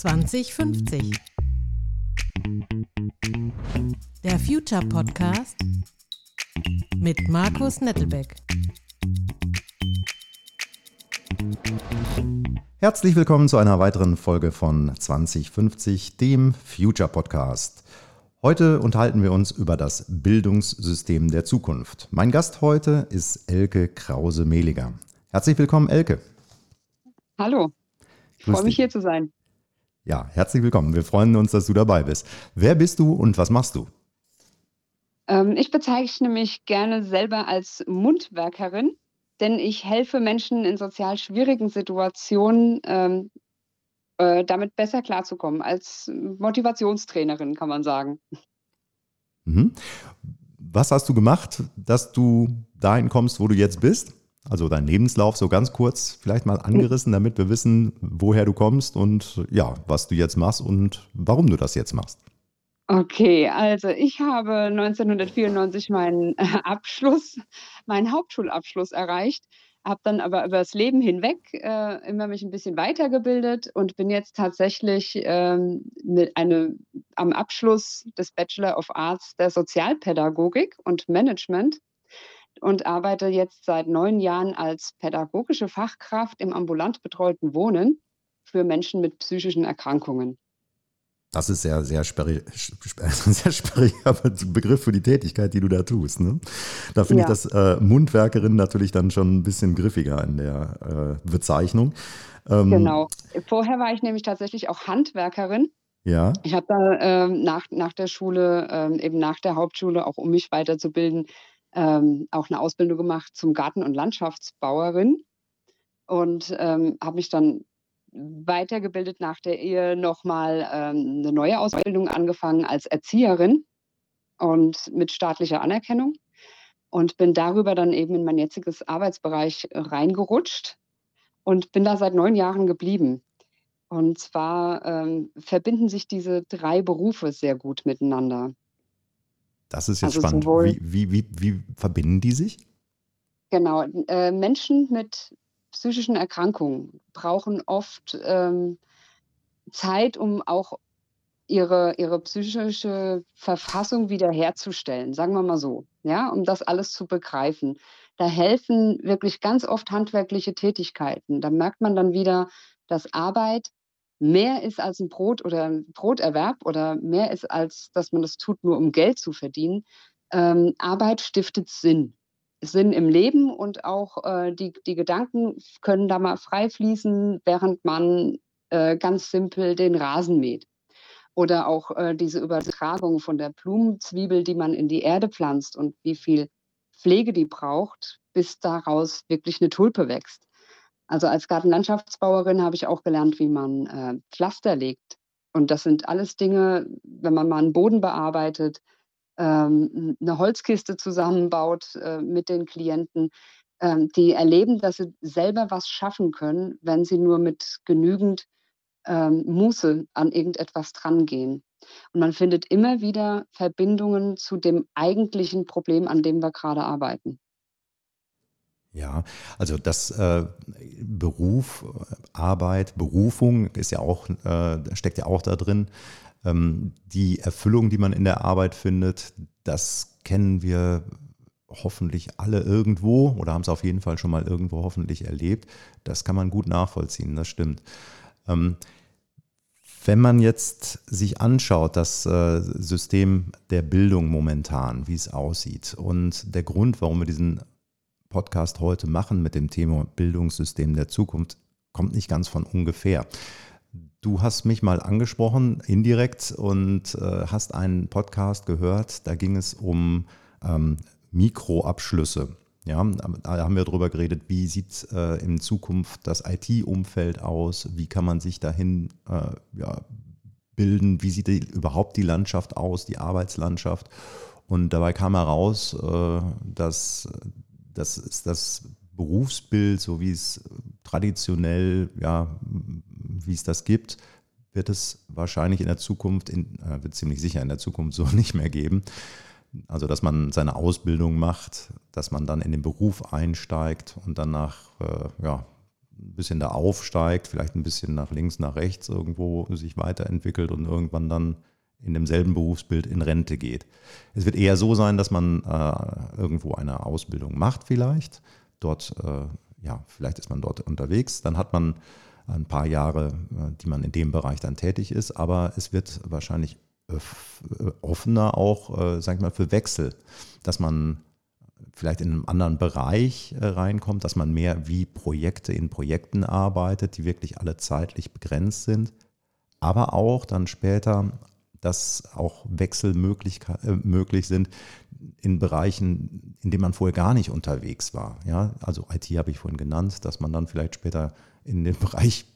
2050. Der Future Podcast mit Markus Nettelbeck. Herzlich willkommen zu einer weiteren Folge von 2050, dem Future Podcast. Heute unterhalten wir uns über das Bildungssystem der Zukunft. Mein Gast heute ist Elke Krause-Mehliger. Herzlich willkommen, Elke. Hallo, ich freue mich hier zu sein. Ja, herzlich willkommen. Wir freuen uns, dass du dabei bist. Wer bist du und was machst du? Ähm, ich bezeichne mich gerne selber als Mundwerkerin, denn ich helfe Menschen in sozial schwierigen Situationen ähm, äh, damit besser klarzukommen. Als Motivationstrainerin kann man sagen. Mhm. Was hast du gemacht, dass du dahin kommst, wo du jetzt bist? Also dein Lebenslauf so ganz kurz vielleicht mal angerissen, damit wir wissen, woher du kommst und ja, was du jetzt machst und warum du das jetzt machst. Okay, also ich habe 1994 meinen Abschluss, meinen Hauptschulabschluss erreicht habe dann aber über das Leben hinweg äh, immer mich ein bisschen weitergebildet und bin jetzt tatsächlich ähm, mit eine, am Abschluss des Bachelor of Arts der Sozialpädagogik und Management und arbeite jetzt seit neun Jahren als pädagogische Fachkraft im ambulant betreuten Wohnen für Menschen mit psychischen Erkrankungen. Das ist sehr, sehr sperrig, sehr sperriger Begriff für die Tätigkeit, die du da tust. Ne? Da finde ja. ich das äh, Mundwerkerin natürlich dann schon ein bisschen griffiger in der äh, Bezeichnung. Ähm, genau. Vorher war ich nämlich tatsächlich auch Handwerkerin. Ja. Ich habe da ähm, nach, nach der Schule, ähm, eben nach der Hauptschule, auch um mich weiterzubilden, ähm, auch eine Ausbildung gemacht zum Garten- und Landschaftsbauerin und ähm, habe mich dann weitergebildet nach der Ehe nochmal ähm, eine neue Ausbildung angefangen als Erzieherin und mit staatlicher Anerkennung und bin darüber dann eben in mein jetziges Arbeitsbereich reingerutscht und bin da seit neun Jahren geblieben. Und zwar ähm, verbinden sich diese drei Berufe sehr gut miteinander. Das ist jetzt also spannend. Wie, wie, wie, wie, verbinden die sich? Genau, äh, Menschen mit psychischen Erkrankungen brauchen oft ähm, Zeit, um auch ihre, ihre psychische Verfassung wiederherzustellen, sagen wir mal so, ja, um das alles zu begreifen. Da helfen wirklich ganz oft handwerkliche Tätigkeiten. Da merkt man dann wieder, dass Arbeit mehr ist als ein Brot oder ein Broterwerb oder mehr ist als, dass man das tut, nur um Geld zu verdienen. Ähm, Arbeit stiftet Sinn. Sinn im Leben und auch äh, die, die Gedanken können da mal frei fließen, während man äh, ganz simpel den Rasen mäht. Oder auch äh, diese Übertragung von der Blumenzwiebel, die man in die Erde pflanzt und wie viel Pflege die braucht, bis daraus wirklich eine Tulpe wächst. Also als Gartenlandschaftsbauerin habe ich auch gelernt, wie man äh, Pflaster legt. Und das sind alles Dinge, wenn man mal einen Boden bearbeitet, ähm, eine Holzkiste zusammenbaut äh, mit den Klienten, ähm, die erleben, dass sie selber was schaffen können, wenn sie nur mit genügend ähm, Muße an irgendetwas drangehen. Und man findet immer wieder Verbindungen zu dem eigentlichen Problem, an dem wir gerade arbeiten. Ja, also das äh, Beruf, Arbeit, Berufung ist ja auch, äh, steckt ja auch da drin. Ähm, die Erfüllung, die man in der Arbeit findet, das kennen wir hoffentlich alle irgendwo oder haben es auf jeden Fall schon mal irgendwo hoffentlich erlebt. Das kann man gut nachvollziehen, das stimmt. Ähm, wenn man jetzt sich anschaut, das äh, System der Bildung momentan, wie es aussieht und der Grund, warum wir diesen Podcast heute machen mit dem Thema Bildungssystem der Zukunft, kommt nicht ganz von ungefähr. Du hast mich mal angesprochen, indirekt, und äh, hast einen Podcast gehört. Da ging es um ähm, Mikroabschlüsse. Ja, da haben wir darüber geredet, wie sieht äh, in Zukunft das IT-Umfeld aus, wie kann man sich dahin äh, ja, bilden, wie sieht die, überhaupt die Landschaft aus, die Arbeitslandschaft. Und dabei kam heraus, äh, dass das, das Berufsbild, so wie es traditionell ja, wie es das gibt, wird es wahrscheinlich in der Zukunft, in, äh, wird ziemlich sicher in der Zukunft so nicht mehr geben. Also, dass man seine Ausbildung macht, dass man dann in den Beruf einsteigt und dann nach, äh, ja, ein bisschen da aufsteigt, vielleicht ein bisschen nach links, nach rechts irgendwo sich weiterentwickelt und irgendwann dann in demselben Berufsbild in Rente geht. Es wird eher so sein, dass man äh, irgendwo eine Ausbildung macht vielleicht. Dort, äh, ja, vielleicht ist man dort unterwegs. Dann hat man ein paar Jahre, äh, die man in dem Bereich dann tätig ist. Aber es wird wahrscheinlich äh, offener auch, äh, sag ich mal, für Wechsel, dass man vielleicht in einem anderen Bereich äh, reinkommt, dass man mehr wie Projekte in Projekten arbeitet, die wirklich alle zeitlich begrenzt sind, aber auch dann später, dass auch Wechsel möglich, äh, möglich sind in Bereichen, in denen man vorher gar nicht unterwegs war. Ja, also IT habe ich vorhin genannt, dass man dann vielleicht später in den Bereich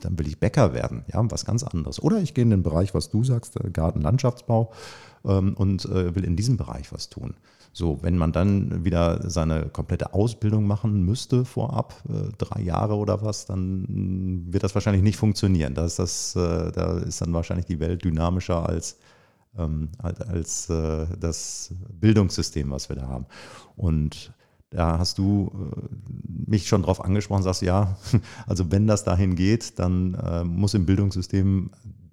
dann will ich Bäcker werden, ja, was ganz anderes. Oder ich gehe in den Bereich, was du sagst, äh, Gartenlandschaftsbau ähm, und äh, will in diesem Bereich was tun. So, wenn man dann wieder seine komplette Ausbildung machen müsste vorab, äh, drei Jahre oder was, dann wird das wahrscheinlich nicht funktionieren. Da ist, das, äh, da ist dann wahrscheinlich die Welt dynamischer als, ähm, als äh, das Bildungssystem, was wir da haben. Und da hast du mich schon drauf angesprochen, sagst ja, also wenn das dahin geht, dann muss im Bildungssystem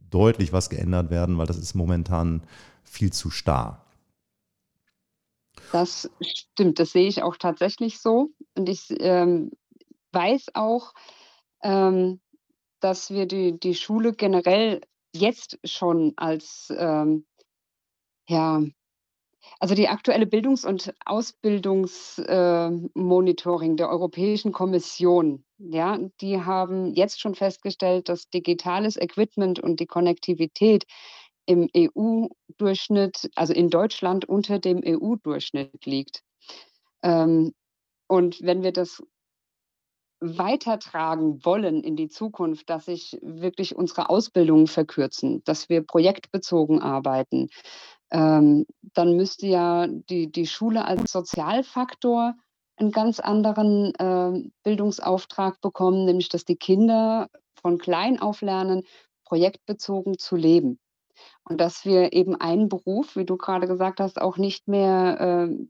deutlich was geändert werden, weil das ist momentan viel zu starr. Das stimmt, das sehe ich auch tatsächlich so. Und ich ähm, weiß auch, ähm, dass wir die, die Schule generell jetzt schon als, ähm, ja, also die aktuelle Bildungs- und Ausbildungsmonitoring äh, der Europäischen Kommission, ja, die haben jetzt schon festgestellt, dass digitales Equipment und die Konnektivität im EU-Durchschnitt, also in Deutschland unter dem EU-Durchschnitt liegt. Ähm, und wenn wir das weitertragen wollen in die Zukunft, dass sich wirklich unsere Ausbildungen verkürzen, dass wir projektbezogen arbeiten, ähm, dann müsste ja die, die Schule als Sozialfaktor einen ganz anderen äh, Bildungsauftrag bekommen, nämlich dass die Kinder von klein auf lernen, projektbezogen zu leben. Und dass wir eben einen Beruf, wie du gerade gesagt hast, auch nicht mehr äh,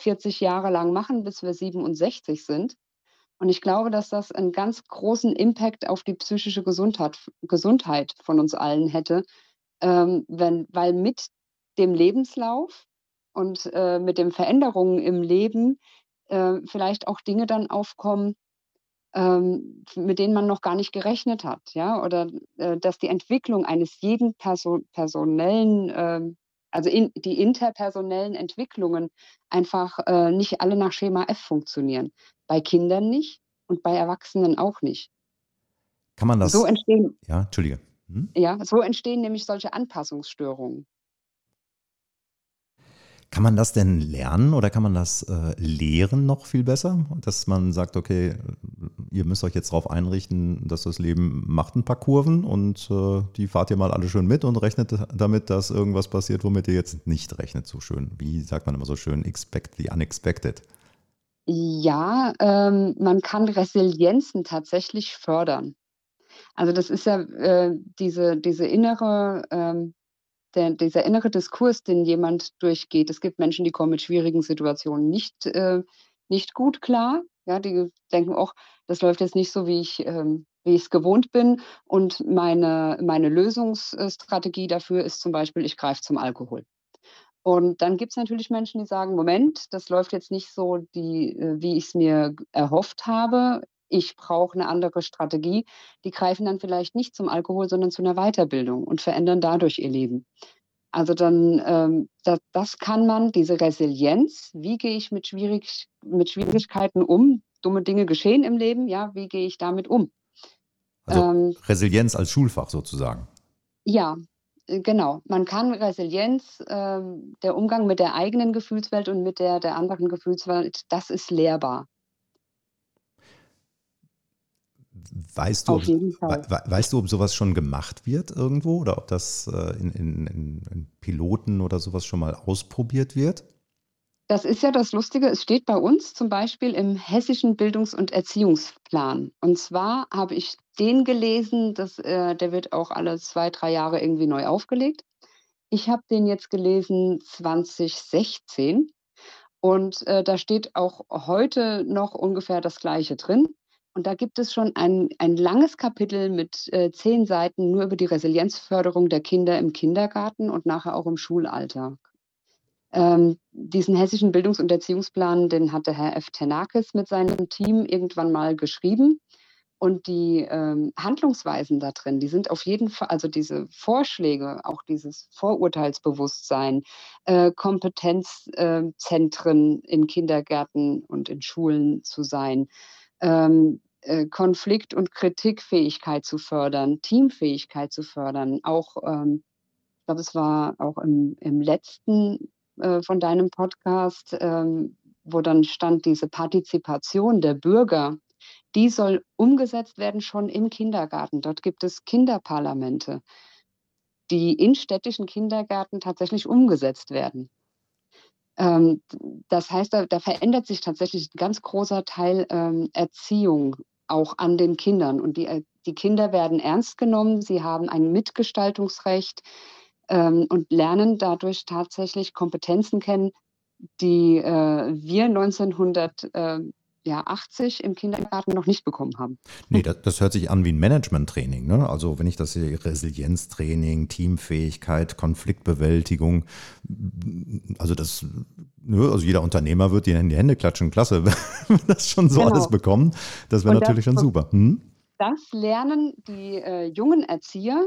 40 Jahre lang machen, bis wir 67 sind. Und ich glaube, dass das einen ganz großen Impact auf die psychische Gesundheit, Gesundheit von uns allen hätte, ähm, wenn, weil mit dem Lebenslauf und äh, mit den Veränderungen im Leben äh, vielleicht auch Dinge dann aufkommen, ähm, mit denen man noch gar nicht gerechnet hat, ja, oder äh, dass die Entwicklung eines jeden Perso personellen, ähm, also in, die interpersonellen Entwicklungen einfach äh, nicht alle nach Schema F funktionieren. Bei Kindern nicht und bei Erwachsenen auch nicht. Kann man das? So entstehen. Ja, Entschuldige. Hm? Ja, so entstehen nämlich solche Anpassungsstörungen. Kann man das denn lernen oder kann man das äh, lehren noch viel besser? Dass man sagt, okay, ihr müsst euch jetzt darauf einrichten, dass das Leben macht ein paar Kurven und äh, die fahrt ihr mal alle schön mit und rechnet damit, dass irgendwas passiert, womit ihr jetzt nicht rechnet so schön. Wie sagt man immer so schön, expect the unexpected. Ja, ähm, man kann Resilienzen tatsächlich fördern. Also das ist ja äh, diese, diese innere ähm, der, dieser innere Diskurs, den jemand durchgeht. Es gibt Menschen, die kommen mit schwierigen Situationen nicht, äh, nicht gut klar. Ja, die denken auch, das läuft jetzt nicht so, wie ich ähm, es gewohnt bin. Und meine, meine Lösungsstrategie dafür ist zum Beispiel, ich greife zum Alkohol. Und dann gibt es natürlich Menschen, die sagen, Moment, das läuft jetzt nicht so, die, äh, wie ich es mir erhofft habe ich brauche eine andere Strategie, die greifen dann vielleicht nicht zum Alkohol, sondern zu einer Weiterbildung und verändern dadurch ihr Leben. Also dann, ähm, das, das kann man, diese Resilienz, wie gehe ich mit, schwierig, mit Schwierigkeiten um? Dumme Dinge geschehen im Leben, ja, wie gehe ich damit um? Also ähm, Resilienz als Schulfach sozusagen. Ja, äh, genau. Man kann Resilienz, äh, der Umgang mit der eigenen Gefühlswelt und mit der der anderen Gefühlswelt, das ist lehrbar. Weißt du, ob, weißt du, ob sowas schon gemacht wird irgendwo oder ob das äh, in, in, in, Piloten oder sowas schon mal ausprobiert wird? Das ist ja das Lustige. Es steht bei uns zum Beispiel im Hessischen Bildungs- und Erziehungsplan. Und zwar habe ich den gelesen, dass, äh, der wird auch alle zwei, drei Jahre irgendwie neu aufgelegt. Ich habe den jetzt gelesen 2016 und äh, da steht auch heute noch ungefähr das Gleiche drin Und da gibt es schon ein, ein langes Kapitel mit äh, zehn Seiten nur über die Resilienzförderung der Kinder im Kindergarten und nachher auch im Schulalter. Ähm, diesen hessischen Bildungs- und Erziehungsplan, den hatte Herr F. Tenakis mit seinem Team irgendwann mal geschrieben. Und die ähm, Handlungsweisen da drin, die sind auf jeden Fall, also diese Vorschläge, auch dieses Vorurteilsbewusstsein, äh, Kompetenzzentren äh, in Kindergärten und in Schulen zu sein, ähm, äh, Konflikt- und Kritikfähigkeit zu fördern, Teamfähigkeit zu fördern. Auch, ähm, ich glaube, es war auch im, im letzten äh, von deinem Podcast, ähm, wo dann stand, diese Partizipation der Bürger die soll umgesetzt werden schon im Kindergarten. Dort gibt es Kinderparlamente, die in städtischen Kindergärten tatsächlich umgesetzt werden. Ähm, das heißt, da, da, verändert sich tatsächlich ein ganz großer Teil ähm, Erziehung auch an den Kindern. Und die, äh, die Kinder werden ernst genommen, sie haben ein Mitgestaltungsrecht ähm, und lernen dadurch tatsächlich Kompetenzen kennen, die äh, wir 1900 äh, ja, 80 im Kindergarten noch nicht bekommen haben. Nee, das, das hört sich an wie ein Management-Training. Ne? Also wenn ich das sehe, Resilienztraining, Teamfähigkeit, Konfliktbewältigung, also das, ne, also jeder Unternehmer wird dir in die Hände klatschen, klasse, wenn wir das schon so genau. alles bekommen. Das wäre natürlich das, schon super. Hm? Das lernen die äh, jungen Erzieher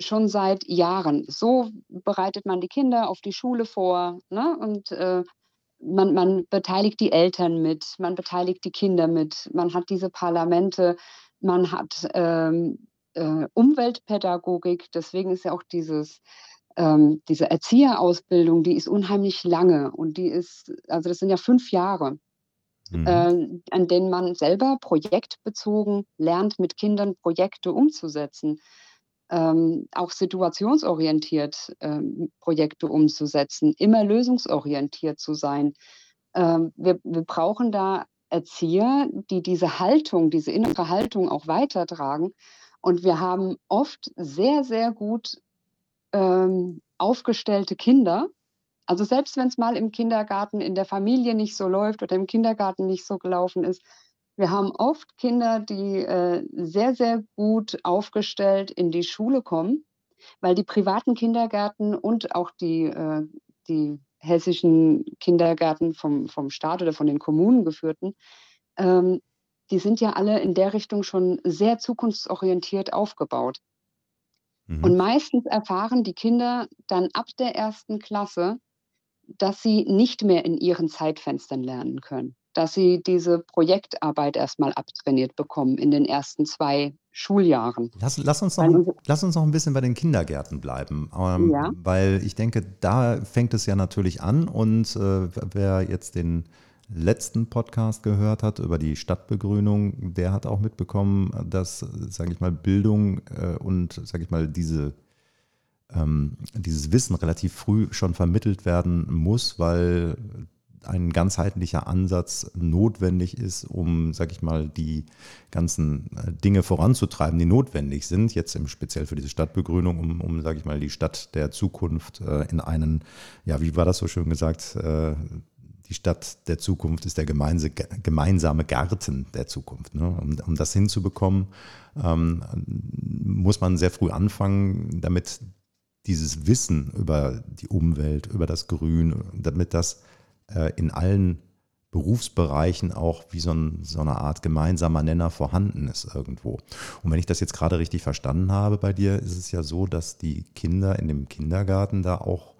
schon seit Jahren. So bereitet man die Kinder auf die Schule vor ne? und äh, man, man beteiligt die Eltern mit, man beteiligt die Kinder mit, man hat diese Parlamente, man hat ähm, äh, Umweltpädagogik, deswegen ist ja auch dieses, ähm, diese Erzieherausbildung, die ist unheimlich lange und die ist, also das sind ja fünf Jahre, mhm. äh, an denen man selber projektbezogen lernt, mit Kindern Projekte umzusetzen ähm, auch situationsorientiert ähm, Projekte umzusetzen, immer lösungsorientiert zu sein. Ähm, wir, wir brauchen da Erzieher, die diese Haltung, diese innere Haltung auch weitertragen. Und wir haben oft sehr, sehr gut ähm, aufgestellte Kinder. Also selbst wenn es mal im Kindergarten in der Familie nicht so läuft oder im Kindergarten nicht so gelaufen ist, wir haben oft Kinder, die äh, sehr, sehr gut aufgestellt in die Schule kommen, weil die privaten Kindergärten und auch die, äh, die hessischen Kindergärten vom, vom Staat oder von den Kommunen geführten, ähm, die sind ja alle in der Richtung schon sehr zukunftsorientiert aufgebaut. Mhm. Und meistens erfahren die Kinder dann ab der ersten Klasse, dass sie nicht mehr in ihren Zeitfenstern lernen können dass sie diese Projektarbeit erstmal abtrainiert bekommen in den ersten zwei Schuljahren. Lass, lass, uns, noch, lass uns noch ein bisschen bei den Kindergärten bleiben, ähm, ja. weil ich denke, da fängt es ja natürlich an und äh, wer jetzt den letzten Podcast gehört hat über die Stadtbegrünung, der hat auch mitbekommen, dass, sage ich mal, Bildung äh, und, sage ich mal, diese ähm, dieses Wissen relativ früh schon vermittelt werden muss, weil ein ganzheitlicher Ansatz notwendig ist, um, sag ich mal, die ganzen äh, Dinge voranzutreiben, die notwendig sind, jetzt im speziell für diese Stadtbegrünung, um, um sage ich mal, die Stadt der Zukunft äh, in einen, ja, wie war das so schön gesagt, äh, die Stadt der Zukunft ist der gemeinsame Garten der Zukunft. Ne? Um, um, das hinzubekommen, ähm, muss man sehr früh anfangen, damit dieses Wissen über die Umwelt, über das Grün, damit das äh, in allen Berufsbereichen auch wie so, ein, so, eine Art gemeinsamer Nenner vorhanden ist irgendwo. Und wenn ich das jetzt gerade richtig verstanden habe bei dir, ist es ja so, dass die Kinder in dem Kindergarten da auch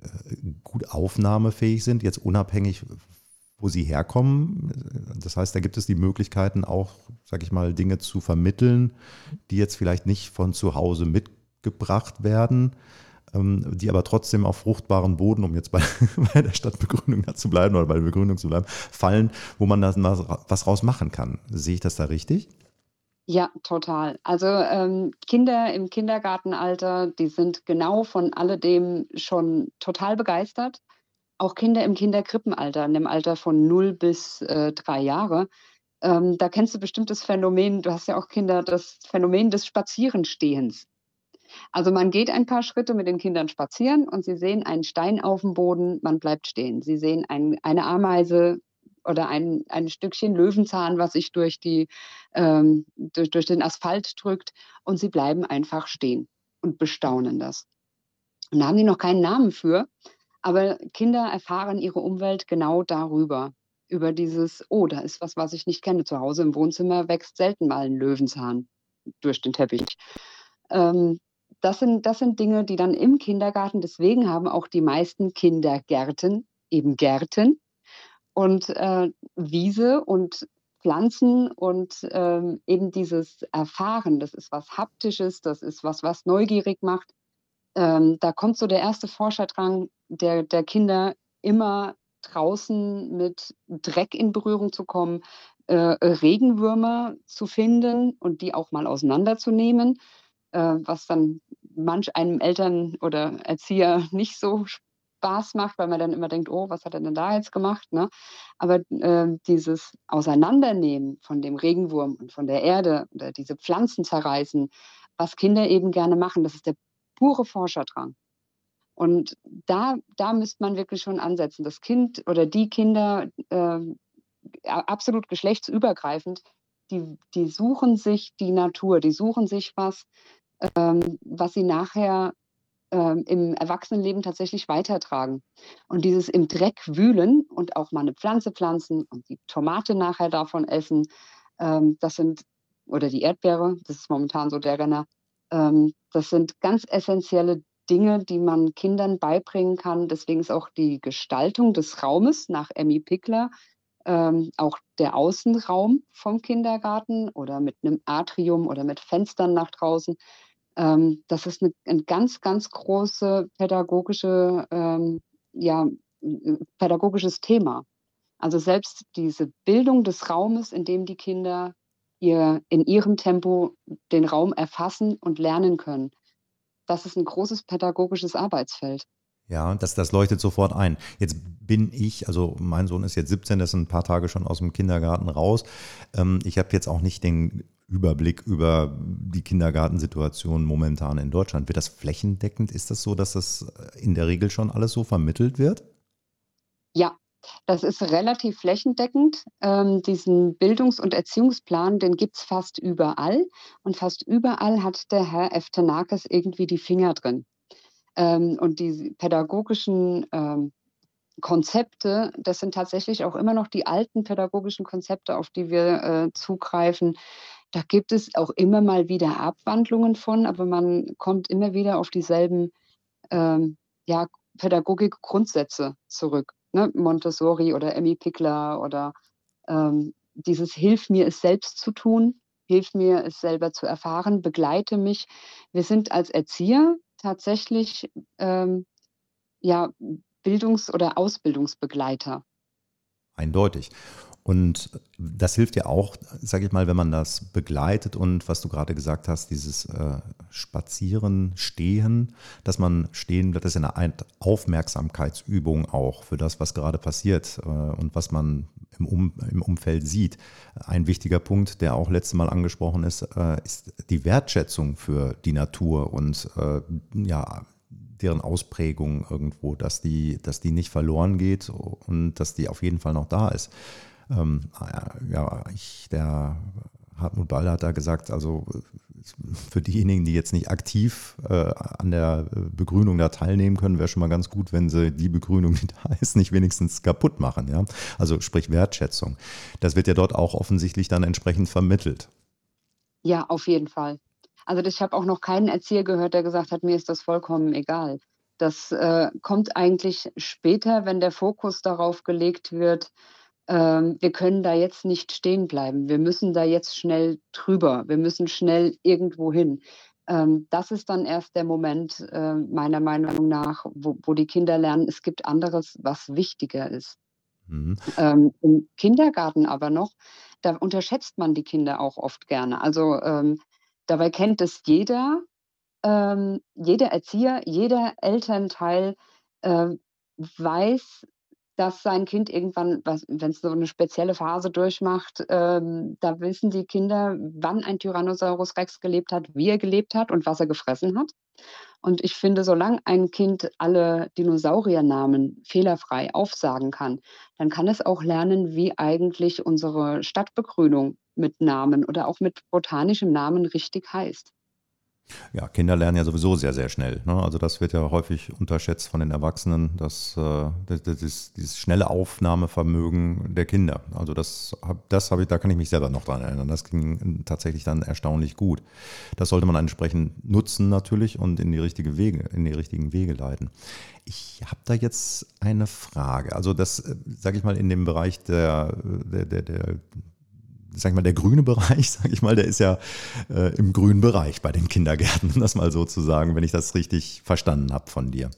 äh, gut aufnahmefähig sind, jetzt unabhängig, wo sie herkommen. Das heißt, da gibt es die Möglichkeiten auch, sag ich mal, Dinge zu vermitteln, die jetzt vielleicht nicht von zu Hause mitgebracht werden, die aber trotzdem auf fruchtbaren Boden, um jetzt bei, bei der Stadtbegründung zu bleiben oder bei der Begründung zu bleiben, fallen, wo man da was, was raus machen kann. Sehe ich das da richtig? Ja, total. Also ähm, Kinder im Kindergartenalter, die sind genau von alledem schon total begeistert. Auch Kinder im Kinderkrippenalter, in dem Alter von 0 bis äh, 3 Jahre. Ähm, da kennst du bestimmt das Phänomen, du hast ja auch Kinder, das Phänomen des Spazierenstehens. Also man geht ein paar Schritte mit den Kindern spazieren und sie sehen einen Stein auf dem Boden, man bleibt stehen. Sie sehen ein, eine Ameise, oder ein, ein Stückchen Löwenzahn, was sich durch, die, ähm, durch, durch den Asphalt drückt. Und sie bleiben einfach stehen und bestaunen das. Und da haben die noch keinen Namen für, aber Kinder erfahren ihre Umwelt genau darüber. Über dieses, oh, da ist was, was ich nicht kenne. Zu Hause im Wohnzimmer wächst selten mal ein Löwenzahn durch den Teppich. Ähm, das, sind, das sind Dinge, die dann im Kindergarten, deswegen haben auch die meisten Kindergärten eben Gärten und äh, Wiese und Pflanzen und ähm, eben dieses Erfahren, das ist was Haptisches, das ist was, was neugierig macht. Ähm, da kommt so der erste Forscherdrang der, der Kinder immer draußen mit Dreck in Berührung zu kommen, äh, Regenwürmer zu finden und die auch mal auseinanderzunehmen, was dann manch einem Eltern oder Erzieher nicht so Spaß macht, weil man dann immer denkt, oh, was hat er denn da jetzt gemacht? Ne? Aber äh, dieses Auseinandernehmen von dem Regenwurm und von der Erde oder diese Pflanzen zerreißen, was Kinder eben gerne machen, das ist der pure Forscherdrang. Und da, da müsste man wirklich schon ansetzen. Das Kind oder die Kinder, äh, absolut geschlechtsübergreifend, die, die suchen sich die Natur, die suchen sich was, ähm, was sie nachher ähm, im Erwachsenenleben tatsächlich weitertragen. Und dieses im Dreck wühlen und auch mal eine Pflanze pflanzen und die Tomate nachher davon essen, ähm, das sind, oder die Erdbeere, das ist momentan so der Renner, ähm, das sind ganz essentielle Dinge, die man Kindern beibringen kann. Deswegen ist auch die Gestaltung des Raumes nach Emmy Pickler ähm, auch der Außenraum vom Kindergarten oder mit einem Atrium oder mit Fenstern nach draußen. Ähm, das ist eine, ein ganz, ganz große pädagogische, ähm, ja, pädagogisches Thema. Also selbst diese Bildung des Raumes, in dem die Kinder ihr in ihrem Tempo den Raum erfassen und lernen können das ist ein großes pädagogisches Arbeitsfeld. Ja, das, das leuchtet sofort ein. Jetzt bin ich, also mein Sohn ist jetzt 17, das sind ein paar Tage schon aus dem Kindergarten raus. Ähm, ich habe jetzt auch nicht den Überblick über die Kindergartensituation momentan in Deutschland. Wird das flächendeckend? Ist das so, dass das in der Regel schon alles so vermittelt wird? Ja, das ist relativ flächendeckend. Ähm, diesen Bildungs- und Erziehungsplan, den gibt es fast überall. Und fast überall hat der Herr Eftenakis irgendwie die Finger drin. Ähm, und die pädagogischen ähm, Konzepte, das sind tatsächlich auch immer noch die alten pädagogischen Konzepte, auf die wir äh, zugreifen. Da gibt es auch immer mal wieder Abwandlungen von, aber man kommt immer wieder auf dieselben ähm, ja, Pädagogik-Grundsätze zurück ne, Montessori oder Emmy Pickler oder ähm, dieses Hilf mir, es selbst zu tun, hilf mir, es selber zu erfahren, begleite mich. Wir sind als Erzieher tatsächlich ähm, ja, Bildungs- oder Ausbildungsbegleiter. Eindeutig. Und das hilft ja auch, sage ich mal, wenn man das begleitet und was du gerade gesagt hast, dieses äh, Spazieren, Stehen, dass man stehen bleibt, das ist eine Aufmerksamkeitsübung auch für das, was gerade passiert äh, und was man im, um, im Umfeld sieht. Ein wichtiger Punkt, der auch letztes Mal angesprochen ist, äh, ist die Wertschätzung für die Natur und ja, deren Ausprägung irgendwo, dass die, dass die nicht verloren geht und dass die auf jeden Fall noch da ist. Ähm, ja, ich, der Hartmut Ball hat da gesagt, also für diejenigen, die jetzt nicht aktiv äh, an der Begrünung da teilnehmen können, wäre schon mal ganz gut, wenn sie die Begrünung, die da ist, nicht wenigstens kaputt machen. Ja? Also sprich Wertschätzung. Das wird ja dort auch offensichtlich dann entsprechend vermittelt. Ja, auf jeden Fall. Also ich habe auch noch keinen Erzieher gehört, der gesagt hat, mir ist das vollkommen egal. Das äh, kommt eigentlich später, wenn der Fokus darauf gelegt wird, wir können da jetzt nicht stehen bleiben. Wir müssen da jetzt schnell drüber. Wir müssen schnell irgendwo hin. Ähm, das ist dann erst der Moment, äh, meiner Meinung nach, wo, wo, die Kinder lernen, es gibt anderes, was wichtiger ist. Mhm. Ähm, Im Kindergarten aber noch, da unterschätzt man die Kinder auch oft gerne. Also ähm, dabei kennt es jeder, ähm, jeder Erzieher, jeder Elternteil weiß, dass sein Kind irgendwann, wenn es so eine spezielle Phase durchmacht, ähm, da wissen die Kinder, wann ein Tyrannosaurus Rex gelebt hat, wie er gelebt hat und was er gefressen hat. Und ich finde, solange ein Kind alle Dinosauriernamen fehlerfrei aufsagen kann, dann kann es auch lernen, wie eigentlich unsere Stadtbegrünung mit Namen oder auch mit botanischem Namen richtig heißt. Ja, Kinder lernen ja sowieso sehr, sehr schnell. Ne? Also das wird ja häufig unterschätzt von den Erwachsenen, dass, das, das ist dieses schnelle Aufnahmevermögen der Kinder. Also das, das habe ich, da kann ich mich selber noch dran erinnern. Das ging tatsächlich dann erstaunlich gut. Das sollte man entsprechend nutzen natürlich und in die richtige Wege, in die richtigen Wege leiten. Ich habe da jetzt eine Frage. Also das, äh, sage ich mal, in dem Bereich der, der, der, der sag ich mal, der grüne Bereich, sag ich mal, der ist ja äh, im grünen Bereich bei den Kindergärten, um das mal so zu sagen, wenn ich das richtig verstanden habe von dir.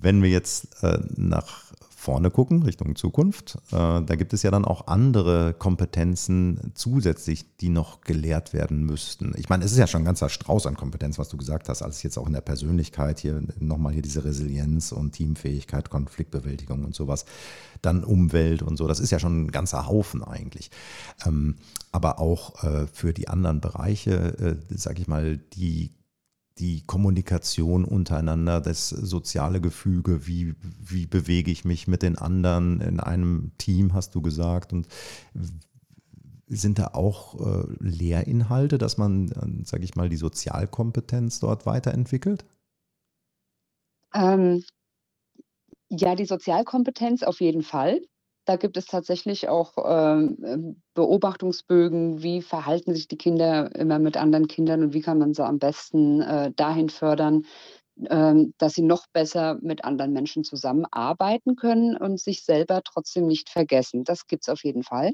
Wenn wir jetzt äh, nach vorne gucken, Richtung Zukunft, äh, da gibt es ja dann auch andere Kompetenzen zusätzlich, die noch gelehrt werden müssten. Ich meine, es ist ja schon ein ganzer Strauß an Kompetenzen, was du gesagt hast, alles jetzt auch in der Persönlichkeit hier, nochmal hier diese Resilienz und Teamfähigkeit, Konfliktbewältigung und sowas, dann Umwelt und so, das ist ja schon ein ganzer Haufen eigentlich. Ähm, aber auch äh, für die anderen Bereiche, äh, sage ich mal, die die Kommunikation untereinander, das soziale Gefüge, wie, wie bewege ich mich mit den anderen in einem Team, hast du gesagt. Und sind da auch äh, Lehrinhalte, dass man, äh, sage ich mal, die Sozialkompetenz dort weiterentwickelt? Ähm, ja, die Sozialkompetenz auf jeden Fall. Da gibt es tatsächlich auch ähm, Beobachtungsbögen, wie verhalten sich die Kinder immer mit anderen Kindern und wie kann man sie am besten äh, dahin fördern, ähm, dass sie noch besser mit anderen Menschen zusammenarbeiten können und sich selber trotzdem nicht vergessen. Das gibt es auf jeden Fall.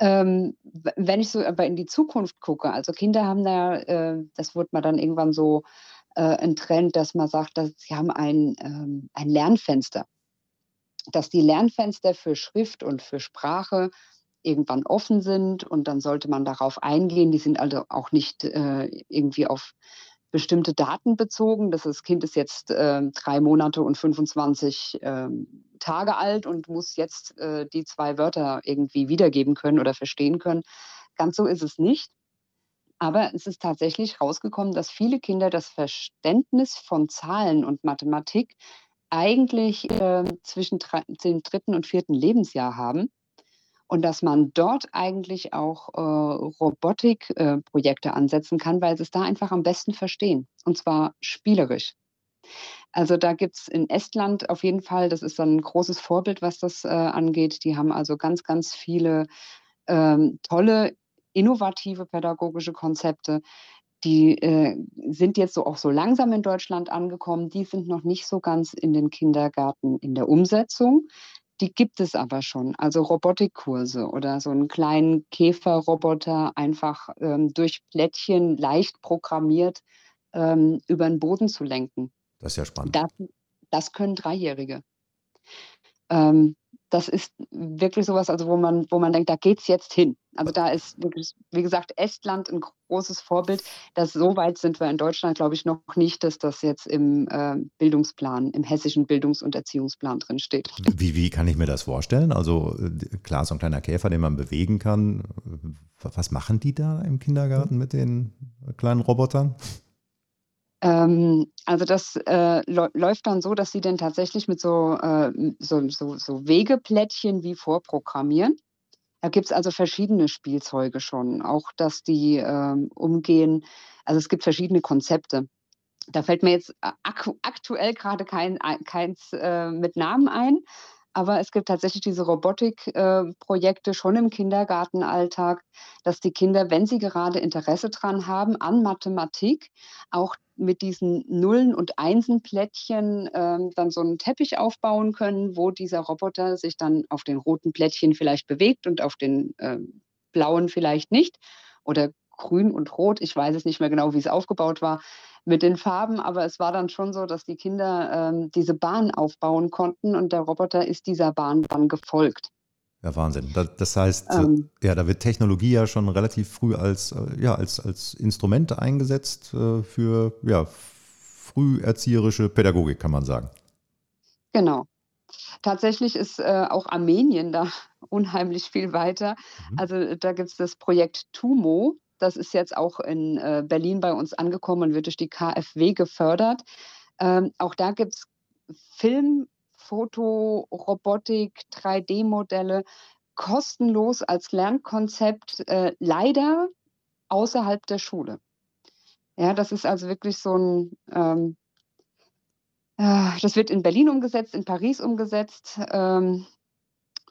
Ähm, wenn ich so aber in die Zukunft gucke, also Kinder haben da, äh, das wird man dann irgendwann so äh, ein Trend, dass man sagt, dass sie haben ein, ähm, ein Lernfenster dass die Lernfenster für Schrift und für Sprache irgendwann offen sind und dann sollte man darauf eingehen. Die sind also auch nicht äh, irgendwie auf bestimmte Daten bezogen. Das Kind ist jetzt äh, drei Monate und 25 äh, Tage alt und muss jetzt äh, die zwei Wörter irgendwie wiedergeben können oder verstehen können. Ganz so ist es nicht. Aber es ist tatsächlich rausgekommen, dass viele Kinder das Verständnis von Zahlen und Mathematik eigentlich äh, zwischen dem dritten und vierten Lebensjahr haben und dass man dort eigentlich auch äh, Robotikprojekte äh, ansetzen kann, weil sie es da einfach am besten verstehen und zwar spielerisch. Also da gibt es in Estland auf jeden Fall, das ist dann ein großes Vorbild, was das äh, angeht. Die haben also ganz, ganz viele ähm, tolle, innovative pädagogische Konzepte, die äh, sind jetzt so auch so langsam in Deutschland angekommen. Die sind noch nicht so ganz in den Kindergärten in der Umsetzung. Die gibt es aber schon. Also Robotikkurse oder so einen kleinen Käferroboter einfach ähm, durch Plättchen leicht programmiert ähm, über den Boden zu lenken. Das ist ja spannend. Das, das können Dreijährige. Ähm, das ist wirklich sowas, also wo man, wo man denkt, da geht es jetzt hin. Also da ist wie gesagt, Estland ein großes Vorbild. Das so weit sind wir in Deutschland, glaube ich, noch nicht, dass das jetzt im äh, Bildungsplan, im hessischen Bildungs- und Erziehungsplan drin steht. Wie, wie kann ich mir das vorstellen? Also äh, klar, so ein kleiner Käfer, den man bewegen kann. Was machen die da im Kindergarten mit den kleinen Robotern? Ähm, also das äh, läuft dann so, dass sie dann tatsächlich mit so, äh, so, so, so Wegeplättchen wie vorprogrammieren. Da gibt es also verschiedene Spielzeuge schon, auch dass die ähm, umgehen. Also es gibt verschiedene Konzepte. Da fällt mir jetzt ak aktuell gerade kein, keins äh, mit Namen ein, aber es gibt tatsächlich diese Robotikprojekte äh, schon im Kindergartenalltag, dass die Kinder, wenn sie gerade Interesse dran haben an Mathematik, auch mit diesen Nullen und Einsen-Plättchen ähm, dann so einen Teppich aufbauen können, wo dieser Roboter sich dann auf den roten Plättchen vielleicht bewegt und auf den äh, blauen vielleicht nicht. Oder grün und rot, ich weiß es nicht mehr genau, wie es aufgebaut war mit den Farben, aber es war dann schon so, dass die Kinder ähm, diese Bahn aufbauen konnten und der Roboter ist dieser Bahn dann gefolgt. Ja, Wahnsinn. Das heißt, ähm, ja, da wird Technologie ja schon relativ früh als, äh, ja, als, als Instrument eingesetzt äh, für ja, früherzieherische Pädagogik, kann man sagen. Genau. Tatsächlich ist äh, auch Armenien da unheimlich viel weiter. Mhm. Also da gibt es das Projekt TUMO. Das ist jetzt auch in äh, Berlin bei uns angekommen und wird durch die KfW gefördert. Ähm, auch da gibt es Film, Foto, Robotik, 3D-Modelle kostenlos als Lernkonzept, äh, leider außerhalb der Schule. Ja, das ist also wirklich so ein, ähm, äh, das wird in Berlin umgesetzt, in Paris umgesetzt. Ähm,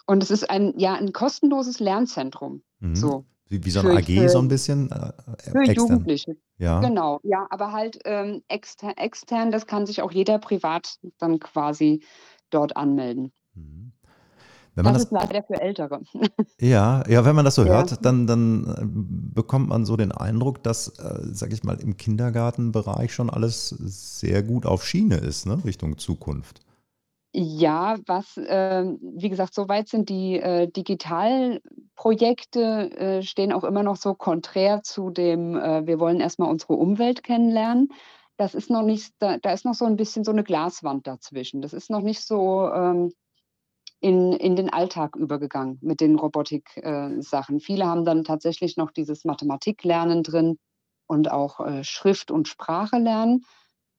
und es ist ein, ja, ein kostenloses Lernzentrum. Mhm. So. Wie, wie so Für, ein AG für, so ein bisschen äh, für extern. Jugendliche. Ja. Genau, ja, aber halt ähm, exter, extern, das kann sich auch jeder privat dann quasi dort anmelden. Mhm. Wenn man Das das ist leider für Ältere. Ja, ja, wenn man das so Ja. hört, dann, dann äh, bekommt man so den Eindruck, dass, äh, sag ich mal, im Kindergartenbereich schon alles sehr gut auf Schiene ist, ne, Richtung Zukunft. Ja, was, ähm, wie gesagt, soweit sind die äh, Digitalprojekte äh, stehen auch immer noch so konträr zu dem, äh, wir wollen erstmal unsere Umwelt kennenlernen. Das ist noch nicht, da, da ist noch so ein bisschen so eine Glaswand dazwischen. Das ist noch nicht so ähm, in, in den Alltag übergegangen mit den Robotik-Sachen. Viele haben dann tatsächlich noch dieses Mathematiklernen drin und auch äh, Schrift und Sprache lernen,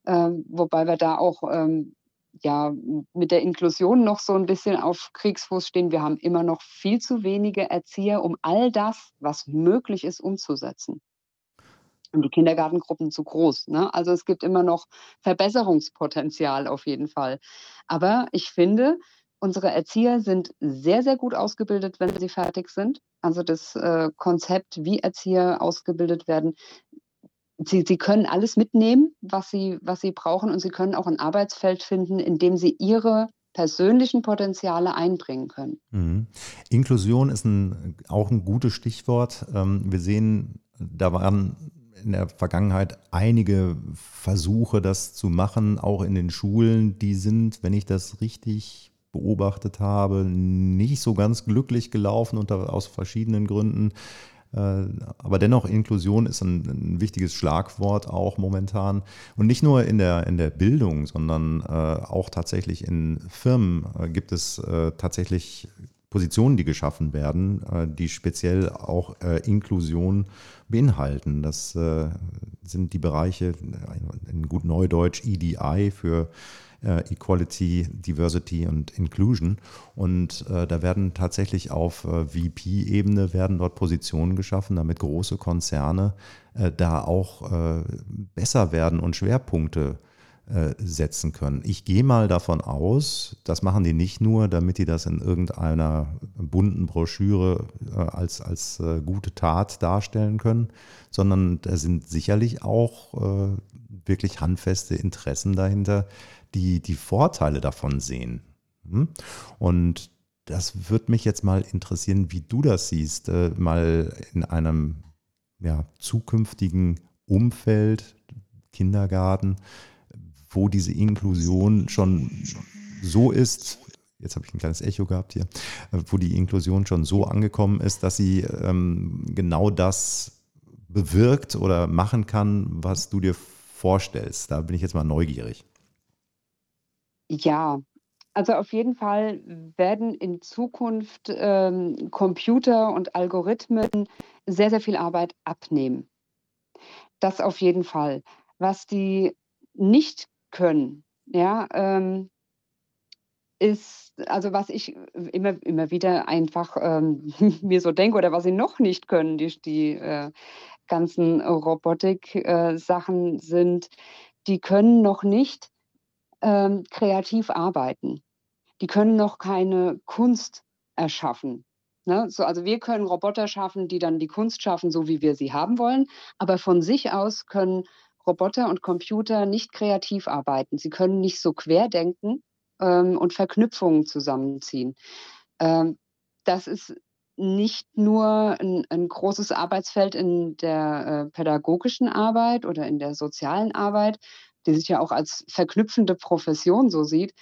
ähm, wobei wir da auch ähm, ja, mit der Inklusion noch so ein bisschen auf Kriegsfuß stehen. Wir haben immer noch viel zu wenige Erzieher, um all das, was möglich ist, umzusetzen. Und die Kindergartengruppen zu groß. Ne? Also es gibt immer noch Verbesserungspotenzial auf jeden Fall. Aber ich finde, unsere Erzieher sind sehr, sehr gut ausgebildet, wenn sie fertig sind. Also das äh, Konzept, wie Erzieher ausgebildet werden, Sie, sie können alles mitnehmen, was sie, was sie brauchen und sie können auch ein Arbeitsfeld finden, in dem sie ihre persönlichen Potenziale einbringen können. Mhm. Inklusion ist ein, auch ein gutes Stichwort. Ähm, wir sehen, da waren in der Vergangenheit einige Versuche, das zu machen, auch in den Schulen. Die sind, wenn ich das richtig beobachtet habe, nicht so ganz glücklich gelaufen unter, aus verschiedenen Gründen. Äh, aber dennoch, Inklusion ist ein, ein, wichtiges Schlagwort auch momentan. Und nicht nur in der, in der Bildung, sondern äh, auch tatsächlich in Firmen äh, gibt es äh, tatsächlich Positionen, die geschaffen werden, äh, die speziell auch äh, Inklusion beinhalten. Das sind die Bereiche in gut Neudeutsch EDI für äh, Equality, Diversity und Inclusion. Und äh, da werden tatsächlich auf äh, VP-Ebene werden dort Positionen geschaffen, damit große Konzerne äh, da auch äh, besser werden und Schwerpunkte äh, setzen können. Ich gehe mal davon aus, das machen die nicht nur, damit die das in irgendeiner bunten Broschüre als, als gute Tat darstellen können, sondern da sind sicherlich auch wirklich handfeste Interessen dahinter, die die Vorteile davon sehen. Hm? Und das würde mich jetzt mal interessieren, wie du das siehst, äh, mal in einem ja, zukünftigen Umfeld, Kindergarten, wo diese Inklusion schon so ist, jetzt habe ich ein kleines Echo gehabt hier, äh, wo die Inklusion schon so angekommen ist, dass sie ähm, genau das bewirkt oder machen kann, was du dir vorstellst. Da bin ich jetzt mal neugierig. Ja, also auf jeden Fall werden in Zukunft ähm, Computer und Algorithmen sehr, sehr viel Arbeit abnehmen. Das auf jeden Fall. Was die nicht können, ja, ähm, ist, also was ich immer, immer wieder einfach ähm, mir so denke oder was sie noch nicht können, die, die äh, ganzen Robotik-Sachen äh, sind, die können noch nicht ähm, kreativ arbeiten. Die können noch keine Kunst erschaffen. Ne? So, also wir können Roboter schaffen, die dann die Kunst schaffen, so wie wir sie haben wollen. Aber von sich aus können Roboter und Computer nicht kreativ arbeiten. Sie können nicht so querdenken ähm, und Verknüpfungen zusammenziehen. Ähm, das ist nicht nur ein, ein, großes Arbeitsfeld in der äh, pädagogischen Arbeit oder in der sozialen Arbeit, die sich ja auch als verknüpfende Profession so sieht,